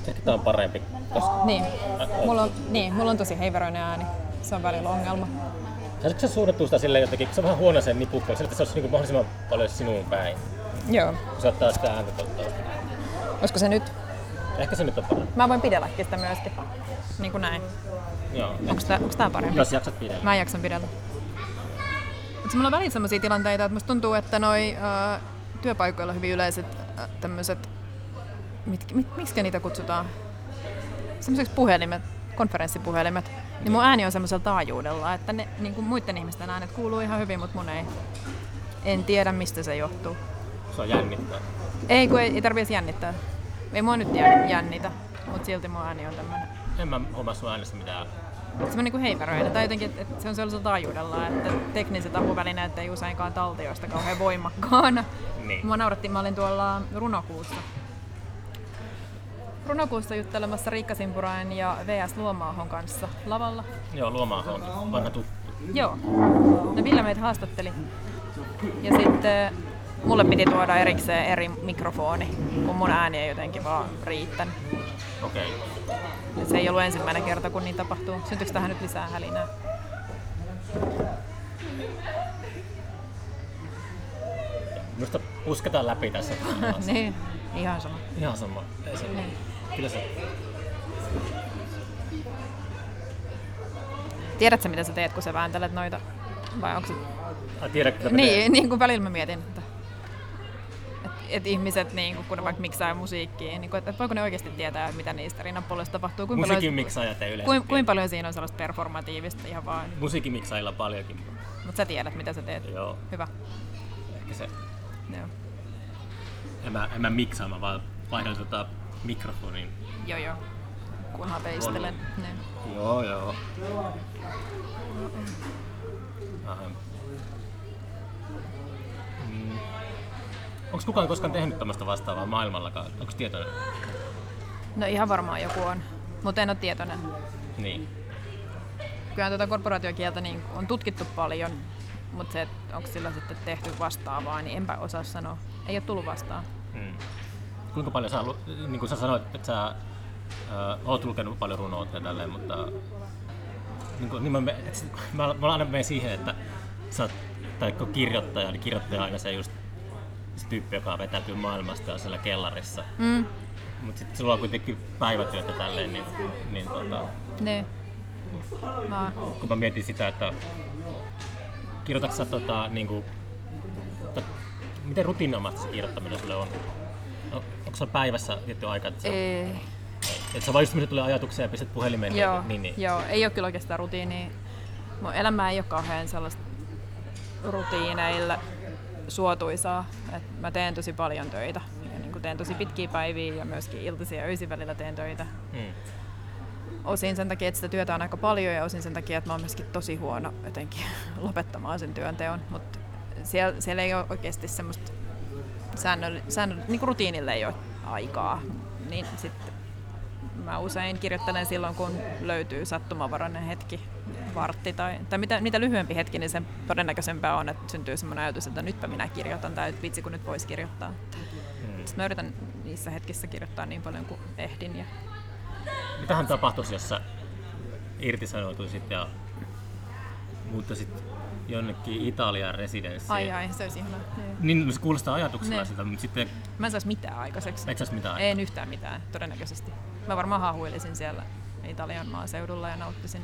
Ehkä tää on parempi, koska Niin. Mulla on, niin, mulla on tosi heiveröinen ääni. Se on välillä ongelma. Saisitko sä suunnattua sitä silleen jotenkin, se on vähän huono sen nipukko, sillä se olisi niinku mahdollisimman paljon sinuun päin. Joo. Kun sä ottaa sitä ääntä totta. Olisiko se nyt? Ehkä se nyt on parempi. Mä voin pidelläkin sitä myöskin. Niin kuin näin. Joo. Onks tää, onks tää parempi? Jos jaksat pidellä. Mä en jaksan pidellä. Mutta mulla on välillä sellaisia tilanteita, että musta tuntuu, että noi äh, työpaikoilla hyvin yleiset äh, tämmöiset, mit, mit, miksi niitä kutsutaan? Semmoiseksi puhelimet, konferenssipuhelimet. Niin mun ääni on semmoisella taajuudella, että ne, niin kuin muiden ihmisten äänet kuuluu ihan hyvin, mutta mun ei. En tiedä, mistä se johtuu. Se on jännittää. Ei, kun ei, ei tarvitse jännittää. Ei mua nyt jän- jännitä, mutta silti mun ääni on tämmönen. En mä huomaa sun äänestä mitään. Semmoinen niin heiveröinen. Tai jotenkin, että että se on sellaisella taajuudella, että tekniset apuvälineet ei useinkaan taltioista kauhean voimakkaana. Niin. Mua nauratti, mä olin tuolla runokuussa. Runokuussa juttelemassa Riikka Simpurain ja VS Luomaahon kanssa lavalla. Joo, Luomaa on vanha tuttu. Joo. No Ville meitä haastatteli. Ja sitten mulle piti tuoda erikseen eri mikrofoni, kun mun ääni ei jotenkin vaan riittänyt. Okei. Ja se ei ollut ensimmäinen kerta, kun niin tapahtuu. Syntyykö tähän nyt lisää hälinää? Minusta pusketaan läpi tässä. niin, ihan sama. Ihan sama. Ei se, Niin. Kyllä se... Tiedätkö, mitä sä teet, kun sä vääntelet noita? Vai onko se... Ai, tiedätkö, mitä mä teen? Niin, niin kuin välillä mä mietin, että, että, että ihmiset, niin kuin, kun ne vaikka miksaa musiikkia, niin kuin, että voiko ne oikeasti tietää, mitä niistä rinnanpuolesta tapahtuu? Kuinka Musiikin paljon, miksaajat ei yleensä. kuin, tiedä. kuinka paljon siinä on sellaista performatiivista ihan vaan, Musiikin miksaajilla on paljonkin. mutta sä tiedät, mitä sä teet. Joo, Hyvä. ehkä se. Joo, En mä, en mä miksaa, mä vaan vaihdan tota mikrofonin. joo. joo. Kunhan veistelen. Niin. Joo, joo. Aha. Mm. Onko kukaan koskaan tehnyt tämmöistä vastaavaa maailmallakaan? Onko tietoinen? No ihan varmaan joku on, mutta en ole tietoinen. Niin. Kyllä tuota korporaatiokieltä niin on tutkittu paljon, mutta se, onko sillä sitten tehty vastaavaa, niin enpä osaa sanoa. Ei ole tullut vastaan. Mm. Kuinka paljon sä, niin kuin sä sanoit, että sä äh, oot lukenut paljon runoa ja tälleen, mutta niin kuin, niin mä, mä, mä aina menen siihen, että sä oot, tai kun kirjoittaja, niin kirjoittaja on aina se just se tyyppi, joka vetäytyy maailmasta ja on siellä kellarissa. Mm. Mutta sitten sulla on kuitenkin päivätyötä tälleen, niin, niin tota, Ne. Mä, kun mä mietin sitä, että kirjoitatko sä tota, niin kuin, tai, miten rutiinomaista se kirjoittaminen sulle on? Onko se päivässä tietty aika, että, sä, ei, että sä vaan just tulee ajatuksia ja pistät puhelimeen? joo, Niin, niin. joo, ei ole kyllä oikeastaan rutiinia. Mun elämä ei ole kauhean sellaista rutiineilla suotuisaa. Et mä teen tosi paljon töitä. Ja niin teen tosi pitkiä päiviä ja myöskin iltaisin ja öisin välillä teen töitä. Mm. Osin sen takia, että sitä työtä on aika paljon ja osin sen takia, että mä oon myöskin tosi huono jotenkin lopettamaan sen työnteon. Mutta siellä, siellä ei ole oikeasti semmoista säännöll, säännöll, niin kuin rutiinille ei ole aikaa. Niin sitten mä usein kirjoittelen silloin, kun löytyy sattumanvarainen hetki, vartti tai, tai mitä, mitä lyhyempi hetki, niin sen todennäköisempää on, että syntyy semmoinen ajatus, että nytpä minä kirjoitan tai että vitsi kun nyt voisi kirjoittaa. Mm. Sitten mä yritän niissä hetkissä kirjoittaa niin paljon kuin ehdin. Ja... Mitähän tapahtuisi, jos sä irtisanoutuisit ja muuttaisit jonnekin Italian residenssiin? Ai ai, se olisi ihanaa. Niin. Niin, no se kuulostaa ajatuksena Niin. siltä, mutta sitten Mä en saisi mitään aikaiseksi. et ois mitään. En yhtään mitään, todennäköisesti. Mä varmaan hahuilisin siellä Italian maaseudulla ja nauttisin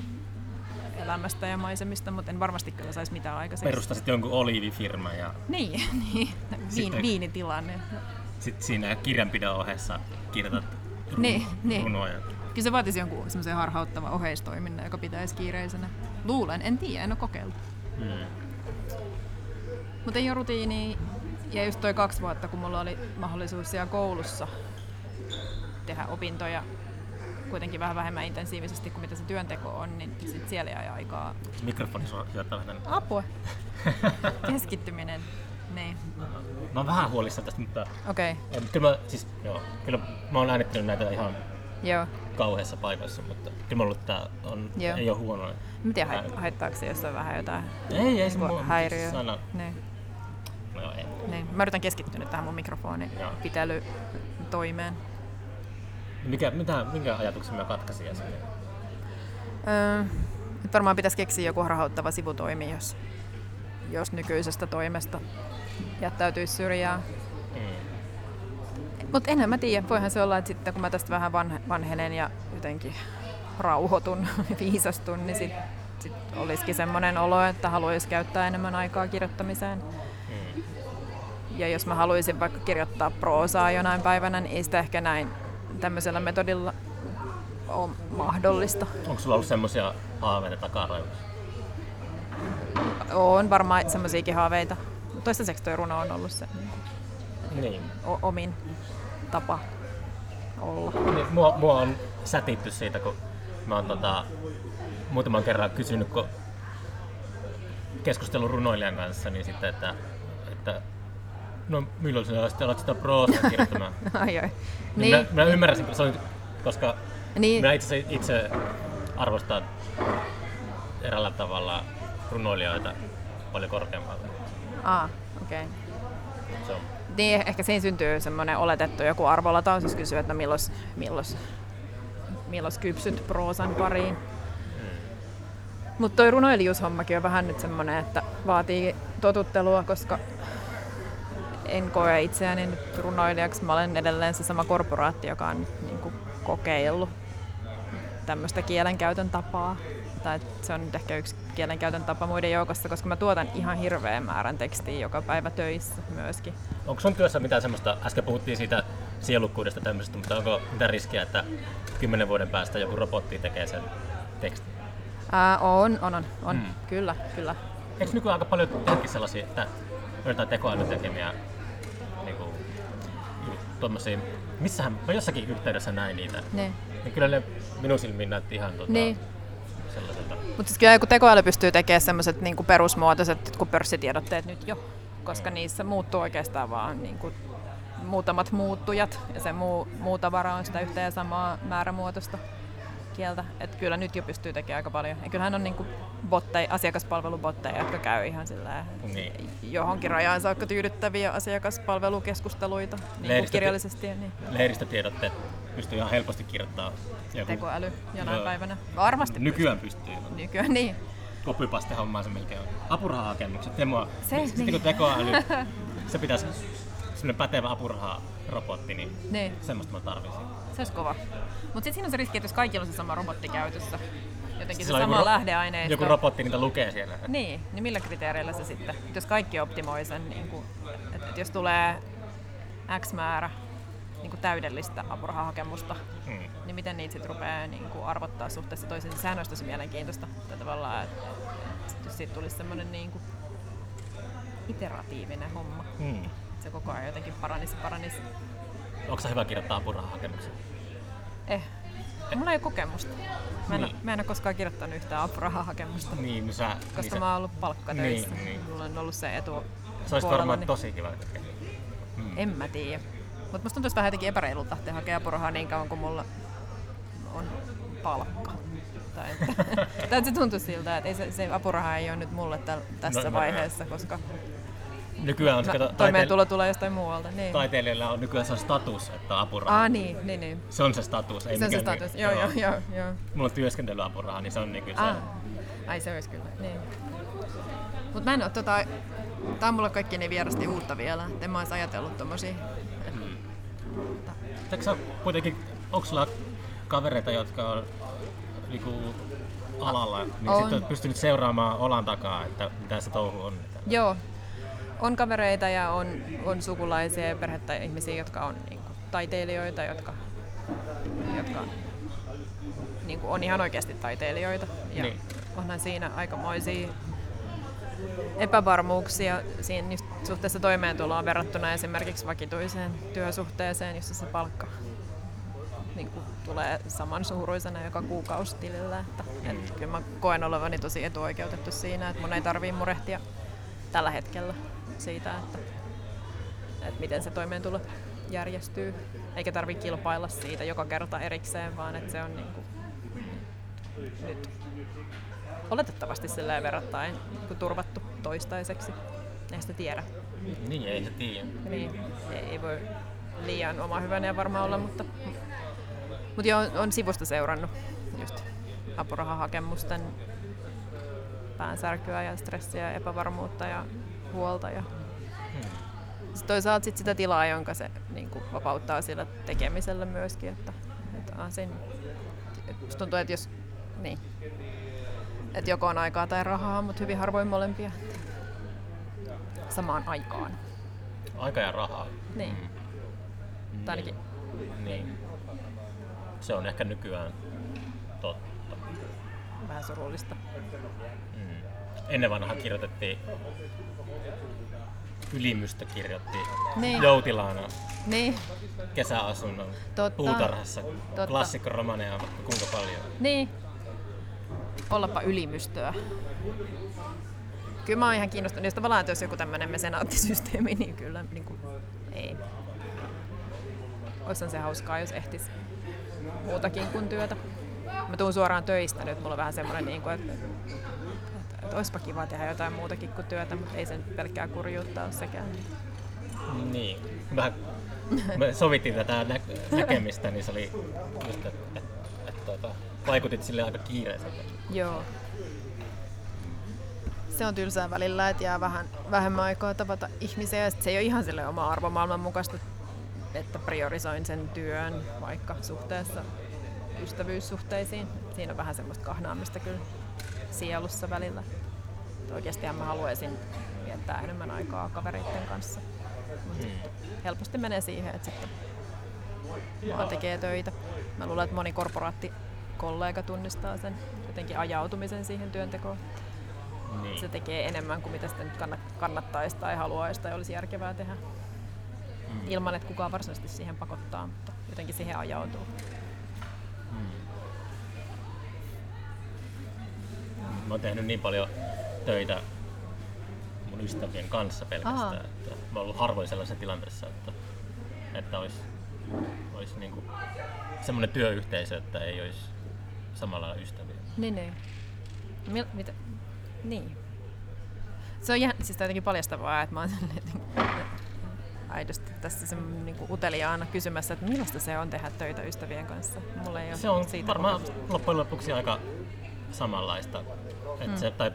elämästä ja maisemista, mutta en varmasti kyllä saisi mitään aikaiseksi. Perustasit jonkun oliivifirman ja Niin, niin. Viin, Sitten- viinitilanne. sitten siinä kirjanpidon ohessa kirjoitat ru- Niin, niin. runoja. Kyllä se vaatisi jonkun semmoisen harhauttavan oheistoiminnan, joka pitäisi kiireisenä. Luulen, en tiedä, en ole kokeillut. Mm. Mutta ei ole rutiini. Ja just toi kaksi vuotta, kun mulla oli mahdollisuus siellä koulussa tehdä opintoja kuitenkin vähän vähemmän intensiivisesti kuin mitä se työnteko on, niin sit siellä jäi aikaa. Mikrofoni syöttää vähän. Apua! Keskittyminen. Niin, Mä oon vähän huolissaan tästä, mutta okei. en, kyllä, mä, siis, joo, kyllä mä oon äänittänyt näitä ihan Joo. Kauheassa paikassa, mutta kyllä että tää on, Joo. ei ole huono. Mä tiedän, hait- haittaako se, jos on vähän jotain Ei, ei se niinku mua häiriö. sana. Niin, No joo, ei. niin. Mä yritän keskittyä nyt tähän mun mikrofonin Joo. pitely toimeen. Mikä, mitä, minkä ajatuksen mä katkaisin äsken? Öö, nyt varmaan pitäisi keksiä joku harhauttava sivutoimi, jos, jos nykyisestä toimesta jättäytyisi syrjään. Mutta enhän mä tiedä, voihan se olla, että sitten kun mä tästä vähän vanhe, vanhenen ja jotenkin rauhoitun, viisastun, niin sitten sit olisikin semmoinen olo, että haluaisi käyttää enemmän aikaa kirjoittamiseen. Mm. Ja jos mä haluaisin vaikka kirjoittaa proosaa jonain päivänä, niin ei sitä ehkä näin tämmöisellä metodilla ole mahdollista. Onko sulla ollut semmoisia haaveita takaraivossa? On varmaan semmoisiakin haaveita. Toistaiseksi tuo runo on ollut se Niin. o- omin tapa olla. niin mua, mua on sätitty siitä, kun mä oon tota, muutaman kerran kysynyt, kun keskustelun runoilijan kanssa, niin sitten, että, että no milloin sinä sitten alat sitä proosaa kirjoittamaan? Ai ai. Niin. Niin, Mä, mä ymmärrän se oli, koska niin, minä itse, itse arvostan eräällä tavalla runoilijoita paljon korkeammalle. ah, okei. Okay. Se on, Niin, ehkä siinä syntyy semmoinen oletettu joku arvolataus, jos kysyy, että milloin, milloin, milloin kypsyt proosan pariin. Mutta toi runoilijuushommakin on vähän nyt semmoinen, että vaatii totuttelua, koska en koe itseäni nyt runoilijaksi. Mä olen edelleen se sama korporaatti, joka on nyt niin kuin kokeillut tämmöistä kielenkäytön tapaa. Tai että se on ehkä yksi kielenkäytön tapa muiden joukossa, koska mä tuotan ihan hirveän määrän tekstiä joka päivä töissä myöskin. onko sun työssä mitään semmoista, äsken puhuttiin siitä sielukkuudesta tämmöisestä, mutta onko mitään riskiä, että kymmenen vuoden päästä joku robotti tekee sen tekstin? Ää, on, on, on, on. Mm. Kyllä, kyllä. Eikö nykyään aika paljon tehdäkin sellaisia, että jotain tekoälyn tekemiä niinku, ju- tommosia, missähän, mä jossakin yhteydessä näin niitä, Niin. niin kyllä ne minun silmiin näytti ihan tota, Niin. Sellaiselta. Mutta siis kyllä joku tekoäly pystyy tekemään semmoiset niinku perusmuotoiset jotkut pörssitiedotteet nyt jo, koska niissä muuttuu oikeastaan vaan niinku muutamat muuttujat ja se muu, muu tavara on sitä yhtä ja samaa määrämuotoista kieltä. Et kyllä nyt jo pystyy tekemään aika paljon. Ja kyllähän on niinku botteja, asiakaspalvelubotteja, jotka käy ihan sillä Niin. johonkin rajaan saakka tyydyttäviä asiakaspalvelukeskusteluita niin kirjallisesti. ja Niin. Lehdistötiedotteet pystyy ihan helposti kirjoittamaan. Joku, Tekoäly jonain Joo. päivänä. Varmasti Nykyään pystyy. Nykyään niin. Copypaste hommaa se melkein on. Apurahahakemukset, Temoa. Se, Sitten niin. kun tekoäly, se pitäisi semmoinen pätevä apuraharobotti, niin niin. semmoista mä tarvisin. Se olisi kova. Mutta sitten siinä on se riski, että jos kaikilla on se sama robotti käytössä, jotenkin se sama ro- lähdeaineisto. Joku robotti niitä lukee siellä. Niin, niin millä kriteereillä se sitten, jos kaikki optimoi sen, niin kuin, että, että jos tulee X määrä niin kuin täydellistä apurahahakemusta, Hmm. niin miten niitä sitten rupeaa niin kuin arvottaa suhteessa toisiinsa. Sehän olisi tosi mielenkiintoista. Että tavallaan, että, että jos siitä tulisi semmoinen niin kuin iteratiivinen homma. Hmm. Se koko ajan jotenkin paranisi paranisi. Onko se hyvä kirjoittaa apurahahakemuksen? Eh, mulla ei ole kokemusta. Mä en, Niin. niin. mä en ole koskaan kirjoittanut yhtään apurahahakemusta. Niin, no sä, Koska niin mä oon ollut palkkatöissä. Niin, niin. Mulla on ollut se etu se olisi varmaan niin tosi kiva. Hmm. En mä tiedä. Mutta musta tuntuu vähän jotenkin epäreilulta lähteä hakea apurahaa niin kauan kuin mulla on palkka. Tai että, tai että se tuntuu siltä, että ei se, se apuraha ei ole nyt mulle täl, tässä No, no, vaiheessa, koska Nykyään on mä, kato, toimeentulo tulee jostain muualta. Niin. taiteilijalla on nykyään se status, että apuraha. Ah, niin, niin, niin. Se on se status, ei Se on se status. ny- Joo, joo, joo. joo. Mulla on työskentelyapuraha, niin se on niinku se. Ah. Ai se olisi kyllä, niin. Mut mä en oo tota... Tää on mulle kaikki niin vierasti uutta vielä. Et En mä ois ajatellut tommosia. Sä kuitenkin, onko sulla kavereita, jotka on niinku alalla, niin On. sitten olet pystynyt seuraamaan olan takaa, että mitä se touhu on? Joo. On kavereita ja on, on sukulaisia ja perhettä ja ihmisiä, jotka on niin kuin, taiteilijoita, jotka, jotka niin kuin, on ihan oikeasti taiteilijoita. Ja Niin. onhan siinä aikamoisia epävarmuuksia siinä just suhteessa toimeentuloon verrattuna esimerkiksi vakituiseen työsuhteeseen, jossa se palkka niin kuin, tulee saman suuruisena joka kuukausi tilillä. Että, et, kyllä mä koen olevani tosi etuoikeutettu siinä, että mun ei tarvii murehtia tällä hetkellä siitä, että, että miten se toimeentulo järjestyy. Eikä tarvi kilpailla siitä joka kerta erikseen, vaan että se on niin kuin, nyt oletettavasti silleen verrattain niin kuin turvattu toistaiseksi. Ei sitä tiedä. Niin, ei se tiedä. Niin, ei, voi liian oma hyvänä varmaan olla, mutta, mutta joo, on, sivusta seurannut just apurahahakemusten päänsärkyä ja stressiä ja epävarmuutta ja huolta. Ja Hmm. Siis toisaalta sit sitä tilaa, jonka se niin kuin vapauttaa sillä tekemisellä myöskin. Että, että että tuntuu, että jos niin, että joko on aikaa tai rahaa, mutta hyvin harvoin molempia samaan aikaan. Aika ja rahaa. Niin. Mm. Tai ainakin. Niin. Se on ehkä nykyään totta. Vähän surullista. Mm. Ennen vanhaa kirjoitettiin Ylimystö kirjoitti niin. Joutilaana niin. kesäasunnon Totta. puutarhassa. Totta. Klassikkoromaneja vaikka kuinka paljon. Niin. Ollapa ylimystöä. Kyllä mä oon ihan kiinnostunut. Jos tavallaan, että jos joku tämmöinen mesenaattisysteemi, niin kyllä niin kuin, ei. Olisi se hauskaa, jos ehtis muutakin kuin työtä. Mä tuun suoraan töistä nyt, mulla on vähän semmoinen, niin kuin, että, että, että olisipa kiva tehdä jotain muutakin kuin työtä, mutta ei sen pelkkää kurjuutta ole sekään. Niin, vähän me sovittiin tätä nä- näkemistä, niin se oli just, että, että, että, että tuota, vaikutit sille aika kiireiseltä. Joo. Se on tylsää välillä, että jää vähän vähemmän aikaa tavata ihmisiä ja se ei ole ihan sille oma arvomaailman mukaista, että priorisoin sen työn vaikka suhteessa ystävyyssuhteisiin. Siinä on vähän semmoista kahnaamista kyllä sielussa välillä. Oikeasti mä haluaisin viettää enemmän aikaa kavereiden kanssa. Hmm. Helposti menee siihen, että sitten vaan tekee töitä. Mä luulen, että moni korporaattikollega tunnistaa sen jotenkin ajautumisen siihen työntekoon. Niin. Se tekee enemmän kuin mitä sitä nyt kannattaisi tai haluaisi tai olisi järkevää tehdä. Mm. Ilman, että kukaan varsinaisesti siihen pakottaa, mutta jotenkin siihen ajautuu. Mm. Mä oon tehnyt niin paljon töitä mun ystävien kanssa pelkästään, Aha. että mä oon ollut harvoin sellaisessa tilanteessa, että, että olisi, olisi niin kuin semmoinen työyhteisö, että ei olisi samalla ystäviä. Niin, niin. Mil, mitä? Niin. Se on ihan, siis jotenkin paljastavaa, että mä oon aidosti tässä se niin uteliaana kysymässä, että millaista se on tehdä töitä ystävien kanssa. Mulla ei se on siitä varmaan kokemusta. loppujen lopuksi aika samanlaista. Että mm. se, tai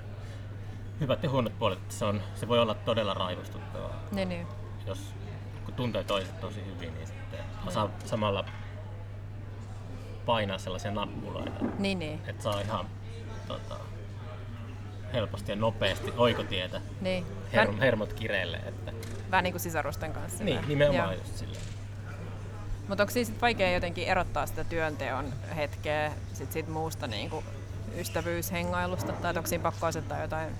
hyvät ja huonot puolet, se, on, se voi olla todella raivostuttavaa. Niin, niin. Jos kun tuntee toiset tosi hyvin, niin sitten niin. saa samalla painaa sellaisia nappuloita. Niin, niin. Että saa ihan tota, helposti ja nopeasti oikotietä niin. Her- hermot kireelle. Että... Vähän niin kuin sisarusten kanssa. Niin, nimenomaan Joo. just silleen. Mutta onko siis vaikea jotenkin erottaa sitä työnteon hetkeä sit siitä muusta niin kuin ystävyyshengailusta? Tai onko siinä pakko asettaa jotain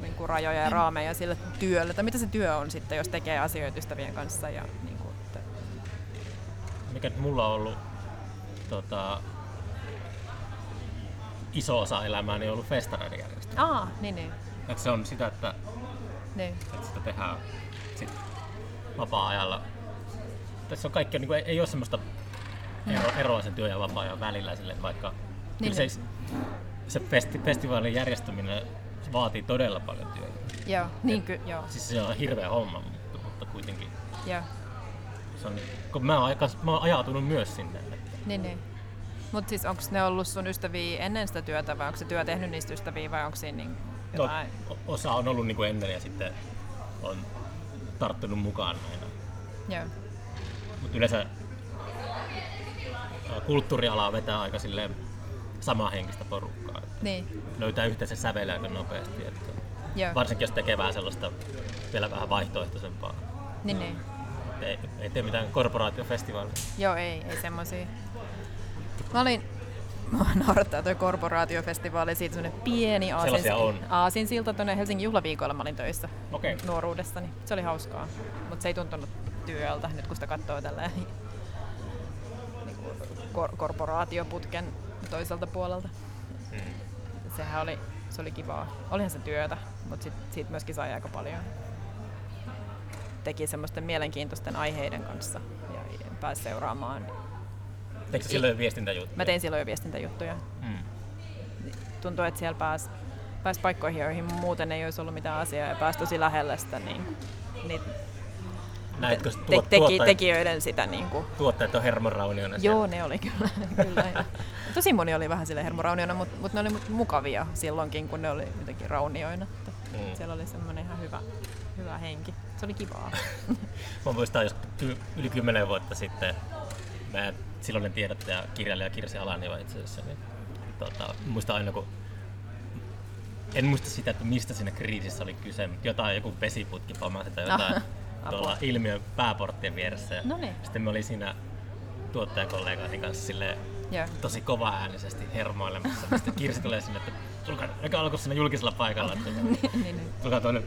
niin kuin rajoja ja raameja sille työlle? Tai mitä se työ on sitten, jos tekee asioita ystävien kanssa? Ja, niin kuin, että... Mikä mulla on ollut tota, iso osa elämääni on ollut festareiden järjestäminen. Aa, niin niin. Et se on sitä, että, niin. että sitä tehdään sit vapaa-ajalla. Tässä on kaikki, niin kuin, ei, ei ole semmoista ero, eroa sen työ- ja vapaa-ajan välillä, sille, vaikka niin, niin. se, se festi, festivaalin järjestäminen vaatii todella paljon työtä. Joo, niin ky- joo. Siis se on hirveä homma, mutta, mutta kuitenkin. Joo. Se on, kun mä oon, mä oon ajautunut myös sinne. Niin, niin. Mutta siis onko ne ollut sun ystäviä ennen sitä työtä vai onko se työ tehnyt niistä ystäviä vai onko siinä niin jotain? No, osa on ollut niin kuin ennen ja sitten on tarttunut mukaan aina. Joo. Mutta yleensä kulttuurialaa vetää aika silleen henkistä porukkaa. Niin. Löytää yhteisen sävelen aika nopeasti. Että Joo. Varsinkin jos tekee vähän sellaista vielä vähän vaihtoehtoisempaa. Niin, niin. Ei, ei tee mitään korporaatiofestivaalia. Joo, ei, ei semmoisia. Mä olin, Mua naurattaa tuo korporaatiofestivaali, siitä semmoinen pieni aasin, silta tuonne Helsingin juhlaviikolla mä olin töissä okay. nuoruudessani. Se oli hauskaa, mutta se ei tuntunut työltä nyt kun sitä katsoo tälleen niin kor- korporaatioputken toiselta puolelta. Hmm. Sehän oli, se oli kivaa. Olihan se työtä, mutta sit, siitä myöskin sai aika paljon. Teki semmoisten mielenkiintoisten aiheiden kanssa ja pääsi seuraamaan Teikö silloin jo viestintäjuttuja? Mä tein silloin jo viestintäjuttuja. Mm. Tuntuu, että siellä pääsi pääs paikkoihin, joihin muuten ei olisi ollut mitään asiaa ja pääsi tosi lähelle sitä niin, niin Näitkö te, tuot, teki, tekijöiden sitä niin kuin... Tuotteet on hermorauniona Joo, ne oli kyllä. kyllä. Tosi moni oli vähän sille hermorauniona, mutta, mutta ne oli mukavia silloinkin, kun ne oli jotenkin raunioina. Mm. Siellä oli semmoinen ihan hyvä, hyvä henki. Se oli kivaa. Mä muistan, jos yli kymmenen vuotta sitten mä silloinen tiedottaja, kirjailija Kirsi Alaniva itse asiassa, niin tota, muistan aina kun en muista sitä, että mistä siinä kriisissä oli kyse, mutta jotain, joku vesiputki pamasi tai jotain Apua. tuolla ilmiön pääporttien vieressä. Ja No niin. Sitten me oli siinä tuottajakollegoiden kanssa silleen, Joo. tosi kova äänisesti hermoilemassa. Sitten Kirsi tulee sinne, että tulkaa, älkää alko siinä julkisella paikalla, että niin, niin. tulkaa tuonne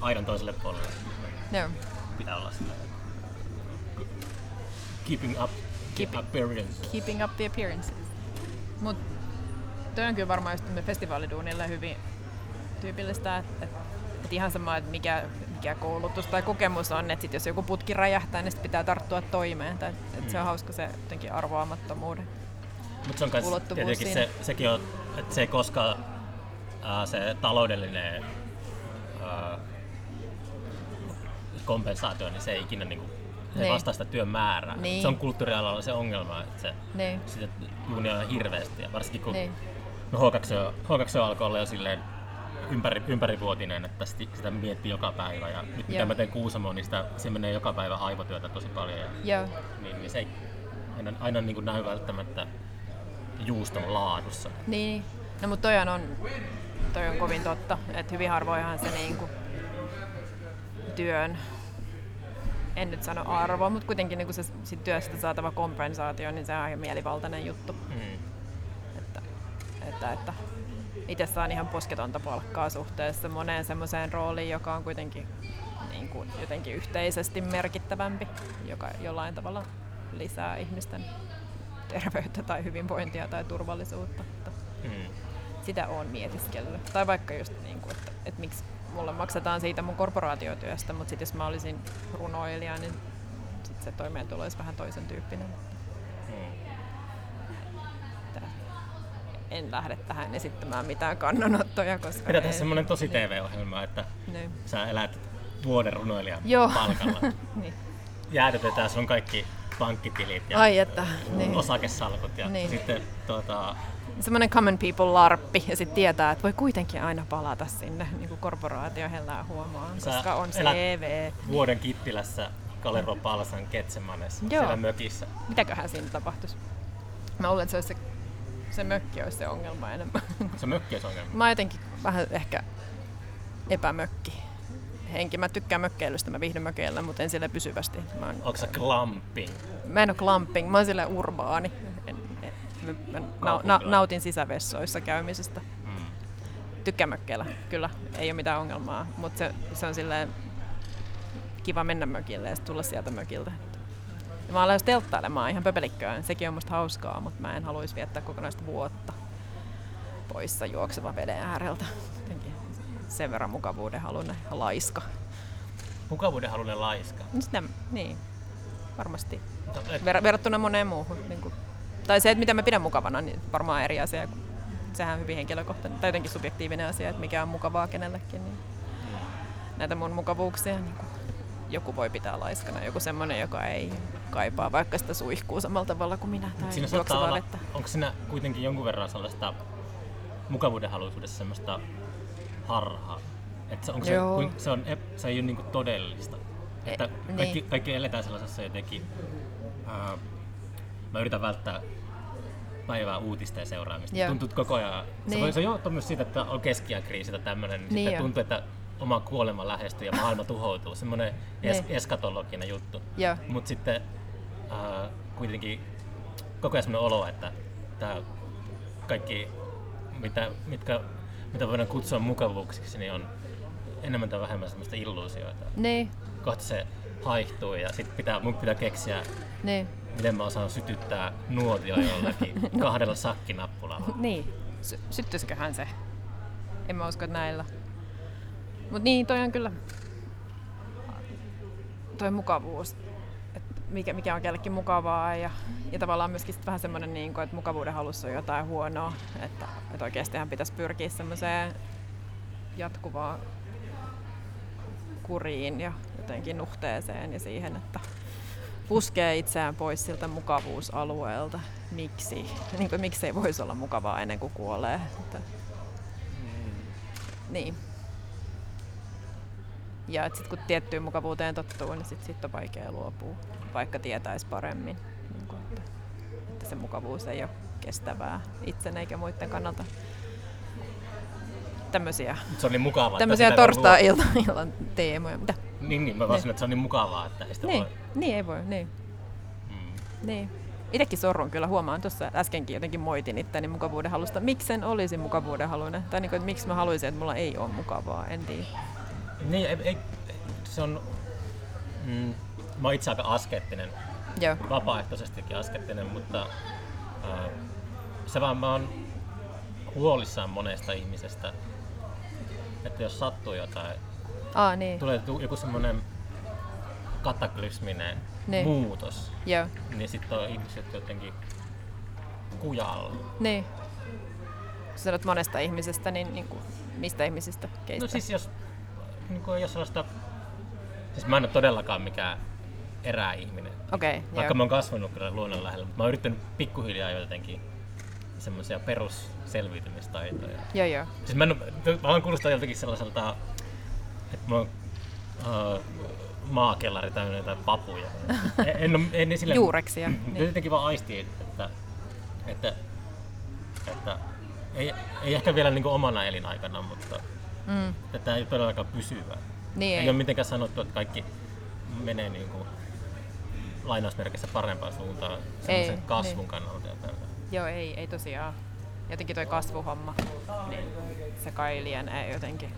aidan toiselle puolelle. Joo. Pitää olla sillä keeping up Keeping- appearance. Keeping up the appearances. Mut toi on kyllä varmaan just festivaaliduunille hyvin tyypillistä, että et, et ihan sama, että mikä, mikä koulutus tai kokemus on, että sit jos joku putki räjähtää, niin sit pitää tarttua toimeen. Tai, et se on hauska se jotenkin arvaamattomuuden. Mutta se on kans tietenkin siinä. se, sekin on, että se ei koskaan ää, se taloudellinen ää, kompensaatio, niin se ei ikinä niinku, se Niin. vastaa sitä työn määrää. Niin. Se on kulttuurialalla se ongelma, että se, Niin. sitä duunia on hirveästi. Ja varsinkin kun Niin. no H2O, H2O alkoi olla jo silleen ympäri, ympärivuotinen, että sitä, miettii joka päivä. Ja nyt mitä mä teen Kuusamoon, niin sitä, se menee joka päivä aivotyötä tosi paljon. Ja, Joo. niin, niin se ei aina, aina niin kuin näy välttämättä juuston laadussa. Niin. No mutta toi on, toi on kovin totta, että hyvin harvoinhan se niinku työn, en nyt sano arvo, mutta kuitenkin niinku se sit työstä saatava kompensaatio, niin se on ihan mielivaltainen juttu. Mm. Että, että, että itse saan ihan posketonta palkkaa suhteessa moneen semmoiseen rooliin, joka on kuitenkin niin kuin jotenkin yhteisesti merkittävämpi, joka jollain tavalla lisää ihmisten terveyttä tai hyvinvointia tai turvallisuutta. Mm. sitä on mietiskellyt. Tai vaikka just niin kuin, että, että miksi mulle maksetaan siitä mun korporaatiotyöstä, mutta sitten jos mä olisin runoilija, niin sit se toimeentulo olisi vähän toisen tyyppinen. En lähde tähän esittämään mitään kannanottoja, koska... Pitää tehdä en- semmoinen tosi TV-ohjelma, että Niin. sä elät vuoden runoilijan Joo. palkalla. niin. Jäädytetään sun kaikki pankkitilit ja Ai että, niin. osakesalkut ja Niin. sitten tuota, Semmoinen common people larppi ja sitten tietää, että voi kuitenkin aina palata sinne niin kuin korporaatio hellää huomaan, Sä koska on elät- CV. vuoden Kittilässä Kalero Palsan Ketsemanessa Joo. siellä mökissä. Mitäköhän siinä tapahtuisi? Mä luulen, että se, olisi se, se mökki olisi se ongelma enemmän. Se mökki on ongelma. Mä jotenkin vähän ehkä epämökki henki. Mä tykkään mökkeilystä, mä viihdyn mökeillä, mutta en sille pysyvästi. Mä, oon, Onko se glamping? mä en ole glamping, mä oon sille urbaani. Mä, na, Kaupunkilainen. nautin sisävessoissa käymisestä. Mm. Tykkään mökkeillä, kyllä, ei ole mitään ongelmaa, mutta se, se on silleen kiva mennä mökille ja tulla sieltä mökiltä. Ja mä olen telttailemaan ihan pöpelikköön, sekin on musta hauskaa, mutta mä en haluaisi viettää kokonaista vuotta poissa juokseva veden ääreltä. Jotenkin sen verran mukavuuden halunen ja laiska. Mukavuuden halunen laiska. No Sitä, niin, varmasti. Ver- verrattuna moneen muuhun. Niin kuin, tai se, että mitä mä pidän mukavana, niin varmaan eri asia. kun Sehän on hyvin henkilökohtainen tai jotenkin subjektiivinen asia, että mikä on mukavaa kenellekin. Niin näitä mun mukavuuksia niin kuin joku voi pitää laiskana, joku semmoinen, joka ei kaipaa vaikka sitä suihkuu samalla tavalla kuin minä tai Siinä olla, vettä. onko siinä kuitenkin jonkun verran sellaista mukavuuden haluisuudessa semmoista harhaa? Että se, onko se, kuin, se, on, ep- se ei ole niinku todellista. Että niin. kaikki, kaikki eletään sellaisessa jotenkin... Ää, mä yritän välttää päivää uutisten seuraamista. Joo. Tuntuu koko ajan... Se Niin. voi se johtua myös siitä, että on keskiajan tai tämmöinen, niin, Niin sitten jo. tuntuu, että oma kuolema lähestyy ja maailma tuhoutuu. Semmoinen es- Niin. eskatologinen juttu. Mutta sitten ää, kuitenkin koko ajan sellainen olo, että tää kaikki, mitä, mitkä, mitä voidaan kutsua mukavuuksiksi, niin on enemmän tai vähemmän semmoista illuusioita. Niin, Kohta se haihtuu ja sitten pitää, mun pitää keksiä, niin, miten mä osaan sytyttää nuotio jollakin kahdella sakkinappulalla. niin. Sy- syttyisiköhän se? En mä usko, että näillä. Mutta niin, toi on kyllä toi mukavuus, että mikä, mikä on kellekin mukavaa ja, ja tavallaan myöskin sit vähän semmoinen, niin että mukavuuden halussa on jotain huonoa, että, että oikeastihan pitäisi pyrkiä semmoiseen jatkuvaan kuriin ja jotenkin nuhteeseen ja siihen, että puskee itseään pois siltä mukavuusalueelta. Miksi? Niin kuin, miksi ei voisi olla mukavaa ennen kuin kuolee? Että, niin. Ja että sit kun tiettyyn mukavuuteen tottuu, niin sit, sit on vaikea luopua, vaikka tietäisi paremmin, niin kuin, että, että se mukavuus ei ole kestävää itsen eikä muiden kannalta. Tämmöisiä, Se on niin mukavaa. tämmöisiä torstai-illan illan teemoja. Mitä? Niin, niin, mä vaan että se on niin mukavaa, että ei sitä Niin, voi. niin ei voi, niin. Mm. niin. Itekin sorrun kyllä, huomaan tuossa äskenkin jotenkin moitin itteni mukavuuden halusta. Miksen olisi mukavuuden haluinen? Tai niin kuin, että miksi mä haluaisin, että mulla ei ole mukavaa, en tiedä. Niin, ei, ei, se on... Mm, mä oon itse aika askeettinen, Joo, vapaaehtoisestikin askeettinen, mutta ää, se vaan mä oon huolissaan monesta ihmisestä, että jos sattuu jotain, Aa, niin. tulee tu- joku semmoinen kataklysminen Niin. muutos, Joo, niin sitten on ihmiset jotenkin kujalla. niin. Kun sanot monesta ihmisestä, niin, niin kuin, mistä ihmisistä? Keistä? No siis jos, niin kuin, jos sellaista, siis mä en ole todellakaan mikään eräihminen, Okei, okay, vaikka joo. mä oon kasvanut kyllä luonnon lähellä, mutta mä oon yrittänyt pikkuhiljaa jotenkin semmoisia perusselviytymistaitoja. Joo, joo. Siis mä, en, mä oon kuulostaa joltakin sellaiselta, että mä oon uh, maakellari täynnä jotain papuja. en, en, oo- en, sille, Juureksia. Niin. Jotenkin vaan aistii, että, että, että ei, ei ehkä vielä niin omana elinaikana, mutta Mm. että tämä ei ole todellakaan pysyvää. Niin Ei ei. ole mitenkään sanottu, että kaikki menee niin kuin lainausmerkissä parempaan suuntaan Ei, kasvun niin. kannalta. Ja tällä. Joo, ei, ei tosiaan. Jotenkin toi kasvuhomma, niin se kai lienee jotenkin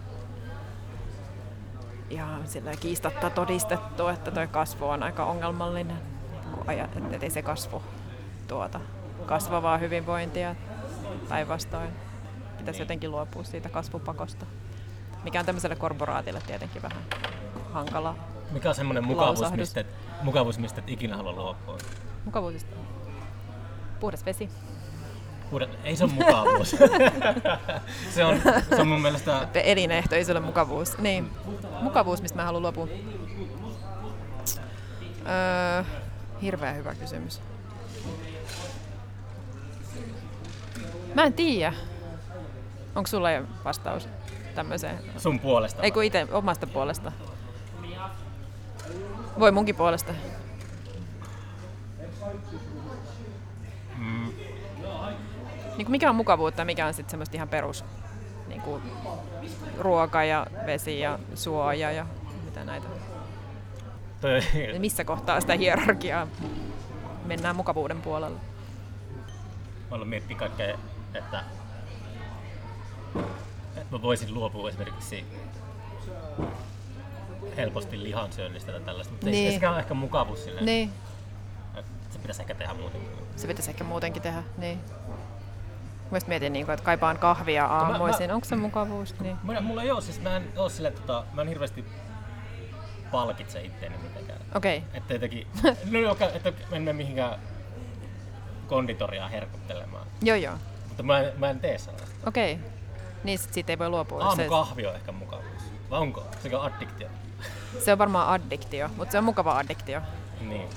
ihan sillä kiistatta todistettu, että toi kasvu on aika ongelmallinen. Kun ajat, että ei se kasvu tuota kasvavaa hyvinvointia päinvastoin. Pitäisi jotenkin luopua siitä kasvupakosta, mikä on tämmöiselle korporaatille tietenkin vähän hankala. Mikä on semmoinen mukavuus, mistä, mukavuus, mistä et ikinä halua luopua? Mukavuusista. Puhdas vesi. Puhdas, ei se ole mukavuus. se, on, se on mun mielestä... elinehto, ei se ole mukavuus. Niin, mukavuus, mistä mä haluan luopua. Öö, hirveän hyvä kysymys. Mä en tiedä. Onko sulla jo vastaus tämmöiseen? Sun puolesta. Ei kun itse omasta puolesta. Voi munkin puolesta. Niin kuin mikä on mukavuutta ja mikä on sitten semmoista ihan perus niin kuin ruoka ja vesi ja suoja ja mitä näitä. toi, missä kohtaa sitä hierarkiaa mennään mukavuuden puolella. mä aloin miettiä kaikkea, että, että mä voisin luopua esimerkiksi helposti lihansyönnistä tai tällaista, mutta niin. Ei sekään ole ehkä mukavuus silleen. Niin, Se pitäisi ehkä tehdä muutenkin. se pitäisi ehkä muutenkin tehdä. Niin. Mielestäni mietin, niin kuin, että kaipaan kahvia aamuisin. Onko se mukavuus? Niin. Mulla, mulla ei ole, siis mä en oo silleen, tota, mä en hirveästi palkitse itteeni mitenkään. Okei, okay. Että jotenkin, no joka, että mä en mene mihinkään konditoriaan herkuttelemaan. joo joo. Mutta mä en, mä en tee sellaista. Okei. Okay. Niin sit siitä ei voi luopua. se, Aamukahvi on ehkä mukavuus. Vai onko? Sekä addiktio. se on varmaan addiktio, mutta se on mukava addiktio. Niin.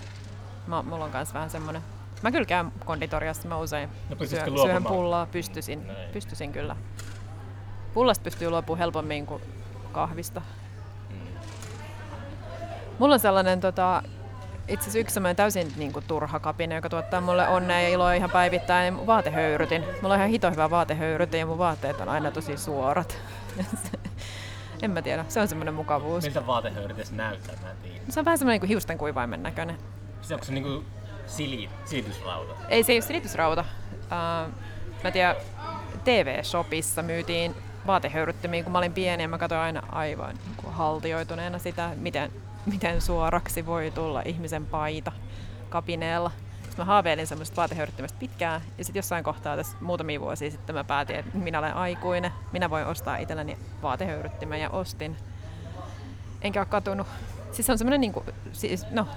Mä, mulla on kans vähän semmonen. Mä kyllä käyn konditoriassa, mä usein No pystyisikö syön, pullaa, pystyisin, Näin. pystyisin kyllä. Pullasta pystyy luopumaan helpommin kuin kahvista. Mm. Mulla on sellainen tota, itse asiassa yksi semmoinen täysin niin kuin, turha kapine, joka tuottaa mulle onnea ja iloa ihan päivittäin. Vaatehöyrytin. Mulla on ihan hito hyvä vaatehöyrytin ja mun vaatteet on aina tosi suorat. en mä tiedä, se on semmoinen mukavuus. Miltä vaatehöyryt edes näyttää, mä en tiedä. Se on vähän semmoinen niin hiusten kuivaimen näköinen. Se onko se niinku sili, silitysrauta? Ei se ei ole silitysrauta. Uh, mä tiedän, TV-shopissa myytiin vaatehöyryttimiä, kun mä olin pieni ja mä katsoin aina aivan niin kuin haltioituneena sitä, miten, miten suoraksi voi tulla ihmisen paita kapineella. Sitten mä haaveilin semmoista vaatehöyryttimestä pitkään ja sitten jossain kohtaa tässä muutamia vuosia sitten mä päätin, että minä olen aikuinen, minä voin ostaa itselleni vaatehöyryttimen ja ostin. Enkä ole katunut. Siis se on semmoinen niinku, siis, no,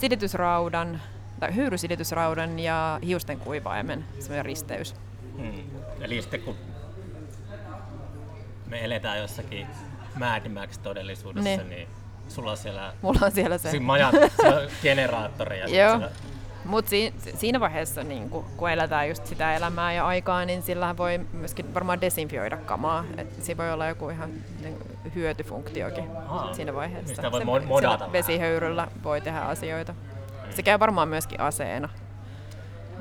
silitysraudan, tai höyrysilitysraudan ja hiusten kuivaimen semmoinen risteys. Mm. Eli sitten kun me eletään jossakin Mad Max todellisuudessa, Ne. niin sulla on siellä Mulla on siellä se. majat, generaattori ja Joo. Mutta si- siinä vaiheessa, niin kun, kun eletään just sitä elämää ja aikaa, niin sillä voi myöskin varmaan desinfioida kamaa. Et siinä voi olla joku ihan niin, hyötyfunktiokin Aa, siinä vaiheessa. niin sitä voi Se- mo- modata. Vesihöyryllä voi tehdä asioita. Se käy varmaan myöskin aseena.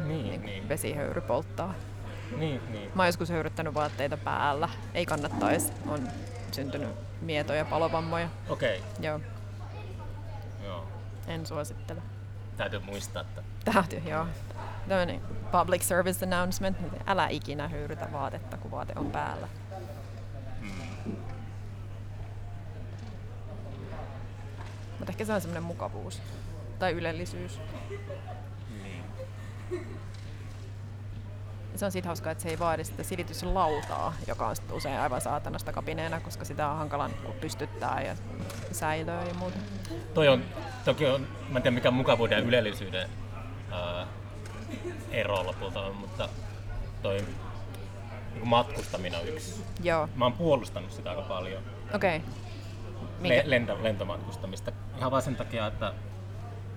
Niin, niin, Vesihöyry polttaa. niin, niin. Mä oon joskus höyryttänyt vaatteita päällä. Ei kannattaisi. On syntynyt mietoja palovammoja. Okei, Joo, joo. en suosittele. Täytyy muistaa, että Täytyy, joo. Tämmöinen public service announcement. että Älä ikinä höyrytä vaatetta, kun vaate on päällä. Mutta ehkä se on semmoinen mukavuus. Tai ylellisyys. niin. Ja se on siitä hauskaa, että se ei vaadi sitä silityslautaa, joka on sit usein aivan saatanasta kapineena, koska sitä on hankala niinku pystyttää ja säilöä ja muuta. Toi on, toki on, mä en tiedä mikä mukavuuden ja ylellisyyden ää, ero lopulta on, mutta toi niin matkustaminen on yksi. Joo, Mä oon puolustanut sitä aika paljon, okei. Okay. Le- lento, lentomatkustamista. Ihan vaan sen takia, että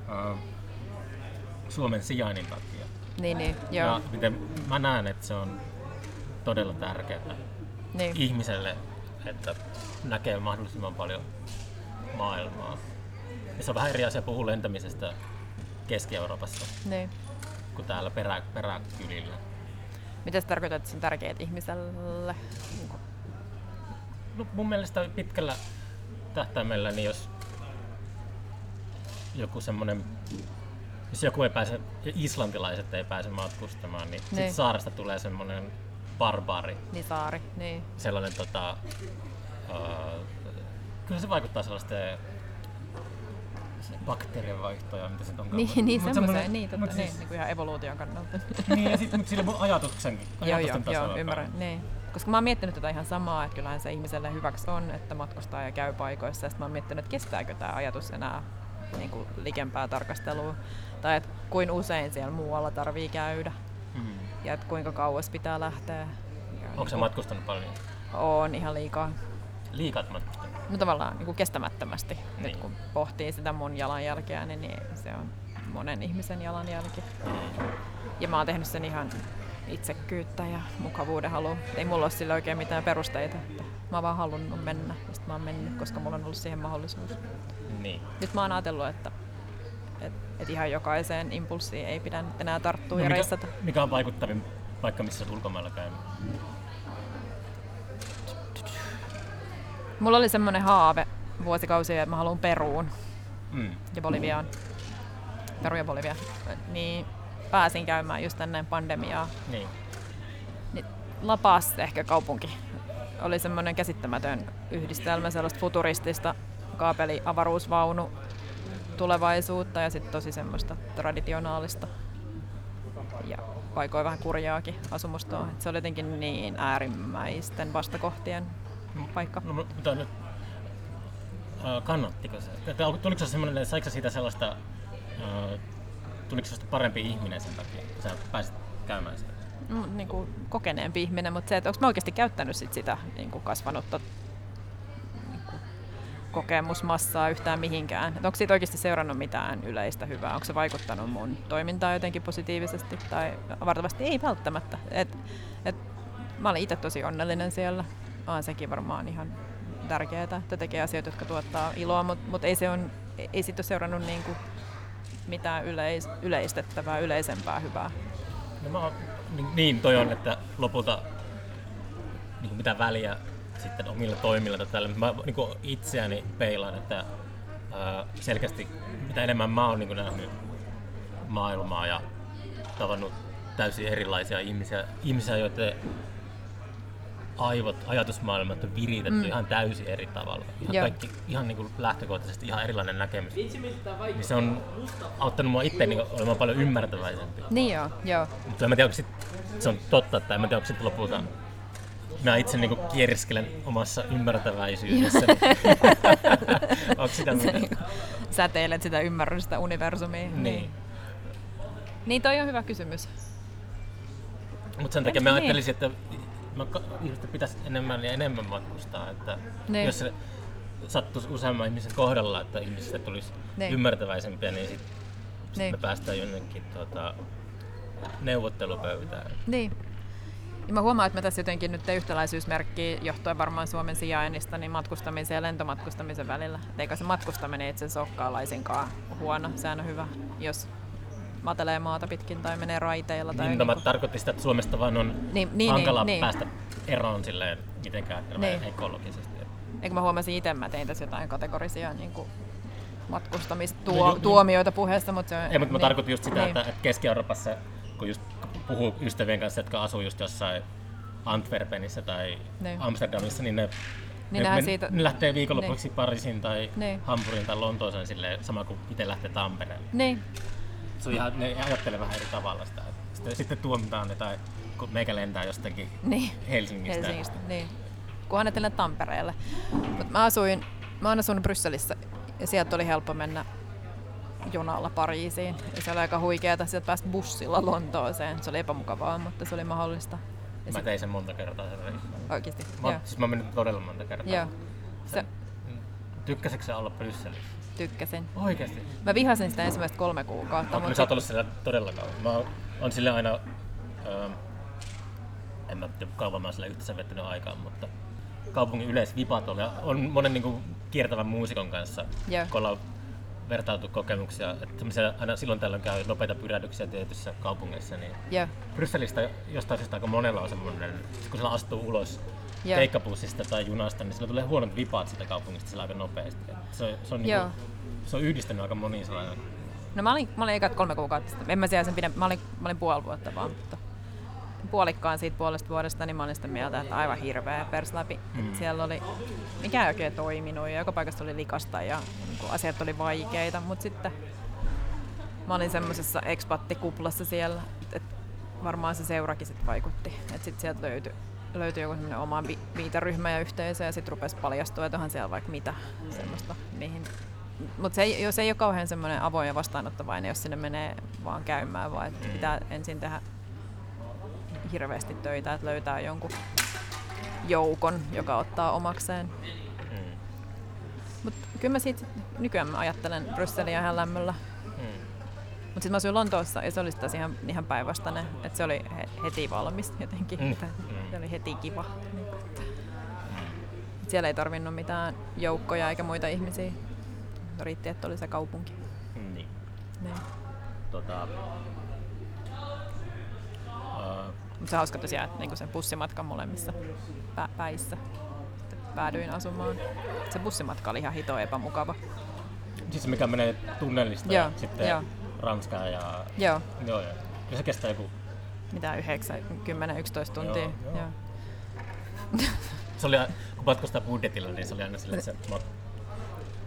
ää, Suomen sijainnin takia. Niin, niin, joo. Ja miten mä näen, että se on todella tärkeää Niin. ihmiselle, että näkee mahdollisimman paljon maailmaa. Ja se on vähän eri asia puhua lentämisestä Keski-Euroopassa niin. kuin täällä perä, peräkylillä. Mitä se tarkoittaa, että se on tärkeää ihmiselle? No, mun mielestä pitkällä tähtäimellä, niin jos joku semmonen, jos joku ei pääse, islantilaiset ei pääse matkustamaan, niin, Niin. sit saaresta tulee semmonen barbaari, Niin saari, niin. sellainen tota, uh, kyllä se vaikuttaa sellaisten se bakteerien vaihtoja, mitä se onkaan. Niin, niin Mut semmoiseen, niin, totta, mut niin, siis- niin kuin ihan evoluution kannalta. niin, ja sitten sillä mun ajatuksen, joo, joo, ajatusten joo, tasolla. ymmärrän, niin. Koska mä oon miettinyt tätä ihan samaa, että kyllähän se ihmiselle hyväksi on, että matkustaa ja käy paikoissa. Ja sit mä oon miettinyt, että kestääkö tämä ajatus enää niin kuin likempää tarkastelua. Tai että kuin usein siellä muualla tarvii käydä. Mm. Ja että kuinka kauas pitää lähteä. Onko se matkustanut paljon? On ihan liikaa. Liikaa oot matkustanut. No tavallaan niin kuin kestämättömästi. Niin. Nyt kun pohtii sitä mun jalanjälkeä, niin, niin se on monen ihmisen jalanjälki. Ja mä oon tehnyt sen ihan itsekyyttä ja mukavuuden halu. Ei mulla ole sille oikein mitään perusteita. Että mä oon vaan halunnut mennä ja mä oon mennyt, koska mulla on ollut siihen mahdollisuus. Niin. Nyt mä oon ajatellut, että et, et ihan jokaiseen impulssiin ei pidä nyt enää tarttua No ja mikä, reissata. mikä on vaikuttavin paikka, missä olet ulkomailla käynyt? Mulla oli semmoinen haave vuosikausia, että mä haluan Peruun Mm. ja Boliviaan. Peru ja Bolivia. Niin pääsin käymään just ennen pandemiaa. Niin. Niin La Paz ehkä kaupunki oli semmoinen käsittämätön yhdistelmä sellaista futuristista kaapeli avaruusvaunu tulevaisuutta ja sitten tosi semmoista traditionaalista ja paikoin vähän kurjaakin asumustoa. Et se oli jotenkin niin äärimmäisten vastakohtien paikka. No, mutta nyt, äh, kannattiko se? Tuliko se semmoinen, saiko siitä sellaista, äh, tuliko se parempi ihminen sen takia, kun sä pääsit käymään siellä? Mm, niin kuin kokeneempi ihminen, mutta se, että onko mä oikeasti käyttänyt sit sitä niin kuin kasvanutta kokemusmassaa yhtään mihinkään. Et onko siitä oikeasti seurannut mitään yleistä hyvää? Onko se vaikuttanut mun toimintaan jotenkin positiivisesti tai vartavasti ei välttämättä. Et, et, mä olin itse tosi onnellinen siellä. On sekin varmaan ihan tärkeää, että tekee asioita, jotka tuottaa iloa, mutta mut ei, se on, ei siitä ole seurannut niin kuin mitään yleis, yleistettävää, yleisempää hyvää. No mä niin, niin toi on, että lopulta niin mitä väliä sitten omilla toimilla tai tällä. Mä niin kuin itseäni peilaan, että ää, selkeästi mitä enemmän mä oon niin kuin nähnyt maailmaa ja tavannut täysin erilaisia ihmisiä, ihmisiä joiden aivot, ajatusmaailmat on viritetty mm. ihan täysin eri tavalla. Ihan, Joo. kaikki, ihan niin kuin lähtökohtaisesti ihan erilainen näkemys. Niin se on auttanut mua itse niin olemaan paljon ymmärtäväisempi. Niin joo, joo. Mutta en mä tiedä, onko sit, se on totta, tai en mä tiedä, onko sitten lopulta mä itse niinku kierskelen omassa ymmärtäväisyydessä. onko sitä Sä mitä? niinku säteilet sitä ymmärrystä universumiin. Niin. Niin toi on hyvä kysymys. Mutta sen takia mä Niin. ajattelisin, että mä pitäisi enemmän ja enemmän matkustaa. Että Niin. Jos se sattuisi useamman ihmisen kohdalla, että ihmisistä tulisi Niin. ymmärtäväisempiä, niin sit sitten Niin. me päästään jonnekin tota, neuvottelupöytään. Niin. Ja mä huomaan, että mä tässä jotenkin nyt teen yhtäläisyysmerkkiä johtuen varmaan Suomen sijainnista niin matkustamisen ja lentomatkustamisen välillä. Et eikä se matkustaminen itse asiassa olekaan laisinkaan huono. Sehän on hyvä, jos matelee maata pitkin tai menee raiteilla. Tai Niin, mä niinku- tarkoitin sitä, että Suomesta vaan on Niin, niin, hankala niin, niin. päästä eroon silleen mitenkään Niin. niin. ekologisesti. Eikö mä huomasin itse, mä tein tässä jotain kategorisia niin kuin No matkustamistuomioita puheessa, mutta se on... Ei, mutta mä niin, tarkoitin just sitä, niin. että, että Keski-Euroopassa, kun just puhuu ystävien kanssa, jotka asuu just jossain Antwerpenissä tai Niin. Amsterdamissa, niin ne, Niin ne, ne, siitä- ne lähtee viikonlopuksi Pariisiin tai Niin. Hampuriin tai Lontooseen silleen, sama kuin itse lähtee Tampereelle. Niin, Se on ihan, ne ajattelee vähän eri tavalla sitä. Sitten, sitten tuomitaan jotain, kun meikä lentää jostakin niin. Helsingistä. Helsingistä, niin. Kunhan ne Tampereelle. Mut mä asuin, mä oon asunut Brysselissä ja sieltä oli helppo mennä junalla Pariisiin. Ja se oli aika huikeeta, sieltä pääsi bussilla Lontooseen. Se oli epämukavaa, mutta se oli mahdollista. Ja Mä tein sen monta kertaa. Sen reissun. oikeasti, Mä, joo. siis mä mennyt todella monta kertaa. joo. Se, Tykkäsitkö sä olla Brysselissä? tykkäsin. Oikeesti? Mä vihasin sitä ensimmäistä kolme kuukautta, Mutta mutta sä oot ollut siellä todella kauan. Mä oon- on sille aina, öö, en mä tiedä kauan mä oon siellä yhteensä vettänyt aikaa, mutta kaupungin yleisvipat oli, on monen niinku kiertävän muusikon kanssa, Joo. kun ollaan vertailtu kokemuksia, että aina silloin tällöin käy nopeita pyrähdyksiä tietyissä kaupungeissa, niin joo, Brysselistä jostain syystä aika monella on semmoinen, kun sillä astuu ulos Joo. keikkabussista tai junasta, niin sillä tulee huonot vipat sitä kaupungista sillä aika nopeasti. Et Se, on- se, on, Joo. niinku, se on yhdistänyt aika moniin sellainen. No mä olin, mä olin ekat kolme kuukautta sitten. En mä siellä sen pidä, mä olin, mä olin puoli vuotta vaan, mutta puolikkaan siitä puolesta vuodesta, niin mä olin sitä mieltä, että aivan hirveä pers läpi. Mm. Siellä oli, mikään oikein toiminut ja joka paikassa oli likasta ja niin asiat oli vaikeita, mutta sitten mä olin semmoisessa ekspattikuplassa siellä, että varmaan se seurakin sitten vaikutti. Että sitten sieltä löytyi löytyi joku semmoinen oma vi- viiteryhmä ja yhteisö ja sitten rupesi paljastua, että onhan siellä vaikka mitä semmoista, mihin mutta se, jos se ei ole kauhean semmoinen avoin ja vastaanottavainen, jos sinne menee vaan käymään, vaan että pitää ensin tehdä hirveästi töitä, että löytää jonkun joukon, joka ottaa omakseen. Mm. Mutta kyllä mä siitä nykyään mä ajattelen Brysseliä ihan lämmöllä. Mm. Mutta sitten mä asuin Lontoossa ja se oli taas ihan, ihan päinvastainen, että se oli he, heti valmis jotenkin. Mm. Mm. Se oli heti kiva. Niin, että Siellä ei tarvinnut mitään joukkoja eikä muita ihmisiä. Riitti, että oli se kaupunki. Niin. Niin. Tota, ää, Mutta se on hauska tosiaan, että niinku se bussimatka molemmissa pä- päissä päädyin asumaan. Se bussimatka oli ihan hito epämukava. siis mikä menee tunnelista Joo, ja sitten joo. Ranskaan ja... Joo, Joo, joo. Ja se kestää joku... mitä 9, 10, 11 tuntia. Joo, joo. Joo. Se oli, kun matkustaa budjetilla, niin se oli aina silleen, että se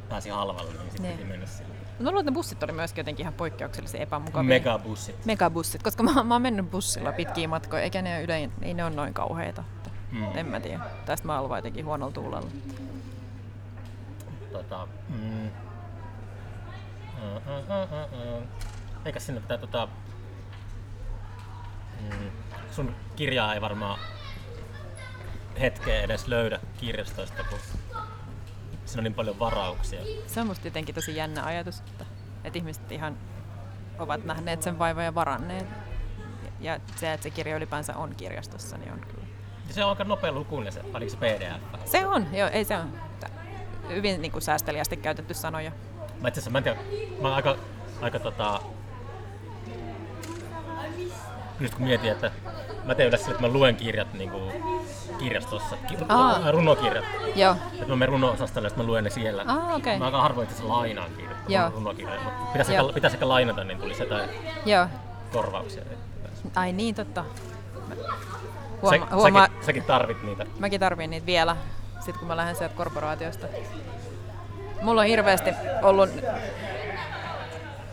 pääsi halvalla, niin sitten Niin. piti mennä sille. Mä luulen, että ne bussit oli myöskin jotenkin ihan poikkeuksellisen epämukavia. Megabussit. Megabussit, koska mä, mä oon mennyt bussilla pitkiä matkoja, eikä ne ylein, ei ne ole noin kauheita. Mm. En mä tiedä. Tästä mä oon jotenkin huonolla tuulella. Tota, mm. Eikä sinne pitää tota... Mm, sun kirjaa ei varmaan hetkeä edes löydä kirjastoista, kun siinä on niin paljon varauksia. Se on musta jotenkin tosi jännä ajatus, että, että ihmiset ihan ovat nähneet sen vaivan ja varanneet. Ja se, että se kirja ylipäänsä on kirjastossa, niin on kyllä. Ja se on aika nopea lukuinen se, se pdf? Se on, joo, ei se on. Hyvin niin kuin säästeliästi käytetty sanoja. Mä itse asiassa, mä en tiedä, mä oon aika, aika tota... Nyt kun mietin, että mä teen yleensä että mä luen kirjat niin kuin kirjastossa, ki- Aa. runokirjat. Joo. Että mä menen runo-osastolle, että mä luen ne siellä. Ah, okei. Mä aika harvoin itse lainaan kirjoja, Joo. runokirjoja. mutta Pitäisi, Joo. ehkä, pitäisi ehkä lainata, niin tulisi jotain Joo. korvauksia. Ai niin, totta. Mä- Sä, Huoma, huoma, säkin, säkin tarvit niitä. mäkin tarviin niitä vielä, sit kun mä lähden sieltä korporaatiosta. Mulla on hirveästi ollut, tai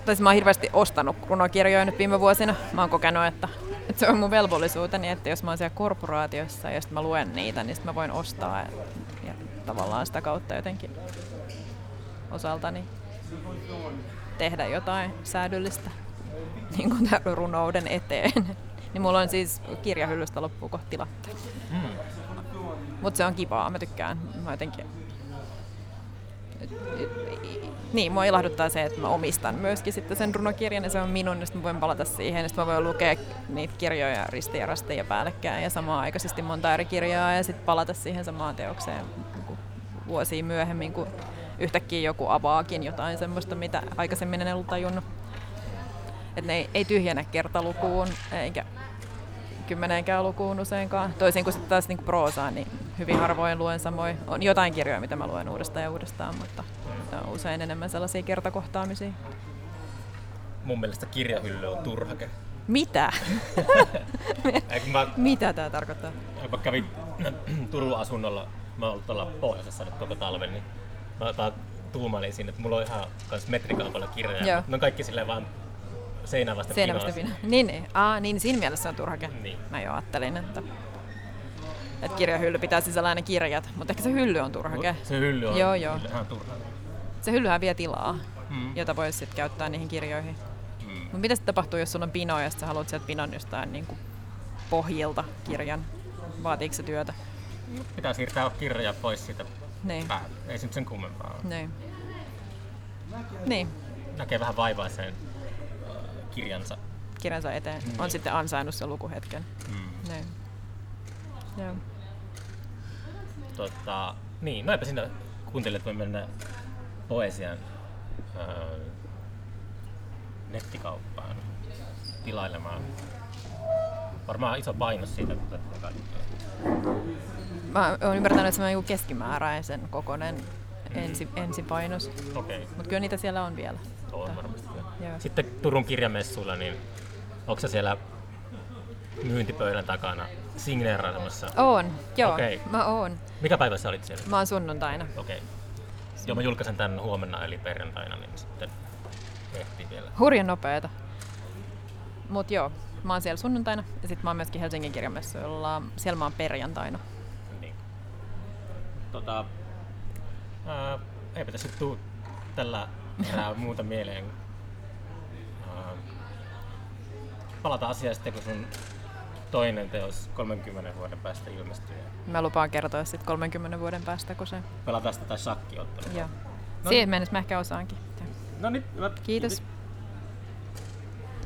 siis mä oon hirveästi ostanut runokirjoja nyt viime vuosina. Mä oon kokenut, että, että se on mun velvollisuuteni, että jos mä oon siellä korporaatiossa ja sitten mä luen niitä, niin sit mä voin ostaa ja, ja tavallaan sitä kautta jotenkin osaltani tehdä jotain säädyllistä niin kuin tämän runouden eteen. niin mulla on siis kirjahyllystä loppuu kohta tilatta. Mm. Mutta se on kivaa, mä tykkään. Mä jotenkin niin, mua ilahduttaa se, että mä omistan myöskin sitten sen runokirjan ja se on minun, ja sitten mä voin palata siihen, ja sitten mä voin lukea niitä kirjoja risti ja rasteja päällekkäin ja samaan aikaisesti monta eri kirjaa ja sitten palata siihen samaan teokseen niinku vuosia myöhemmin, kun yhtäkkiä joku avaakin jotain semmoista, mitä aikaisemmin en ollut tajunnut. Että ne ei, ei tyhjennä kertalukuun eikä kymmenenkään lukuun useinkaan. Toisin kuin sitten taas niin proosaa, niin hyvin harvoin luen samoin. On jotain kirjoja, mitä mä luen uudestaan ja uudestaan, mutta on usein enemmän sellaisia kertakohtaamisia. Mun mielestä kirjahylly on turhake. Mitä? Mä, Mitä tämä tarkoittaa? mä kävin Turun asunnolla, mä oon ollut tuolla pohjoisessa nyt koko talven, niin mä tuumailin siinä, että mulla on ihan kans metrikaupalla kirjoja. Ne on kaikki silleen vaan seinää vasten Seinä vasta pinossa. pina. Niin, niin. Aa, niin siinä mielessä se on turhake. Niin. Mä jo ajattelin, että, että kirjahylly pitää sisällään ne kirjat, mutta ehkä se hylly on turhake. Se hylly on Joo, joo. ihan turha. Se hyllyhän vie tilaa, Mm. jota voisi sitten käyttää niihin kirjoihin. Mm. Mutta mitä sitten tapahtuu, jos sulla on pino ja sä haluat sieltä pinon jostain niin kuin pohjilta kirjan? Vaatiiko se työtä? Pitää siirtää kirjoja pois siitä Niin. Ei se nyt sen kummempaa ole. Niin. Niin, Näkee vähän vaivaa sen kirjansa. kirjansa eteen. On Niin. sitten ansainnut sen lukuhetken. Mm. Niin. Joo. Tota, niin, no eipä siinä kuuntelijat voi mennä poesian äh, nettikauppaan tilailemaan. Varmaan iso painos siitä, että tätä kaikkea. Mä oon ymmärtänyt, että se on joku keskimääräisen kokoinen ensi, ensipainos. Okei, Mutta kyllä niitä siellä on vielä. on varmasti. Joo. Sitten Turun kirjamessuilla, niin onko se siellä myyntipöydän takana signeerailemassa? Oon, joo. Okei. Mä oon. Mikä päivä sä olit siellä? Mä oon sunnuntaina. Okei. Joo, mä julkaisen tän huomenna eli perjantaina, niin sitten ehtii vielä. Hurjan nopeeta. Mut joo, mä oon siellä sunnuntaina ja sit mä oon myöskin Helsingin kirjamessuilla. Siellä mä oon perjantaina. Niin. Tota, ää, eipä tässä tuu tällä erää muuta mieleen. Ää, palata asiaan sitten, kun sun toinen teos 30 vuoden päästä ilmestyy. Mä lupaan kertoa sit 30 vuoden päästä, kun se... Pelataan sitä tai shakkiottelua. Joo. No Siihen mennessä mä ehkä osaankin. No niin, hyvä. Kiitos.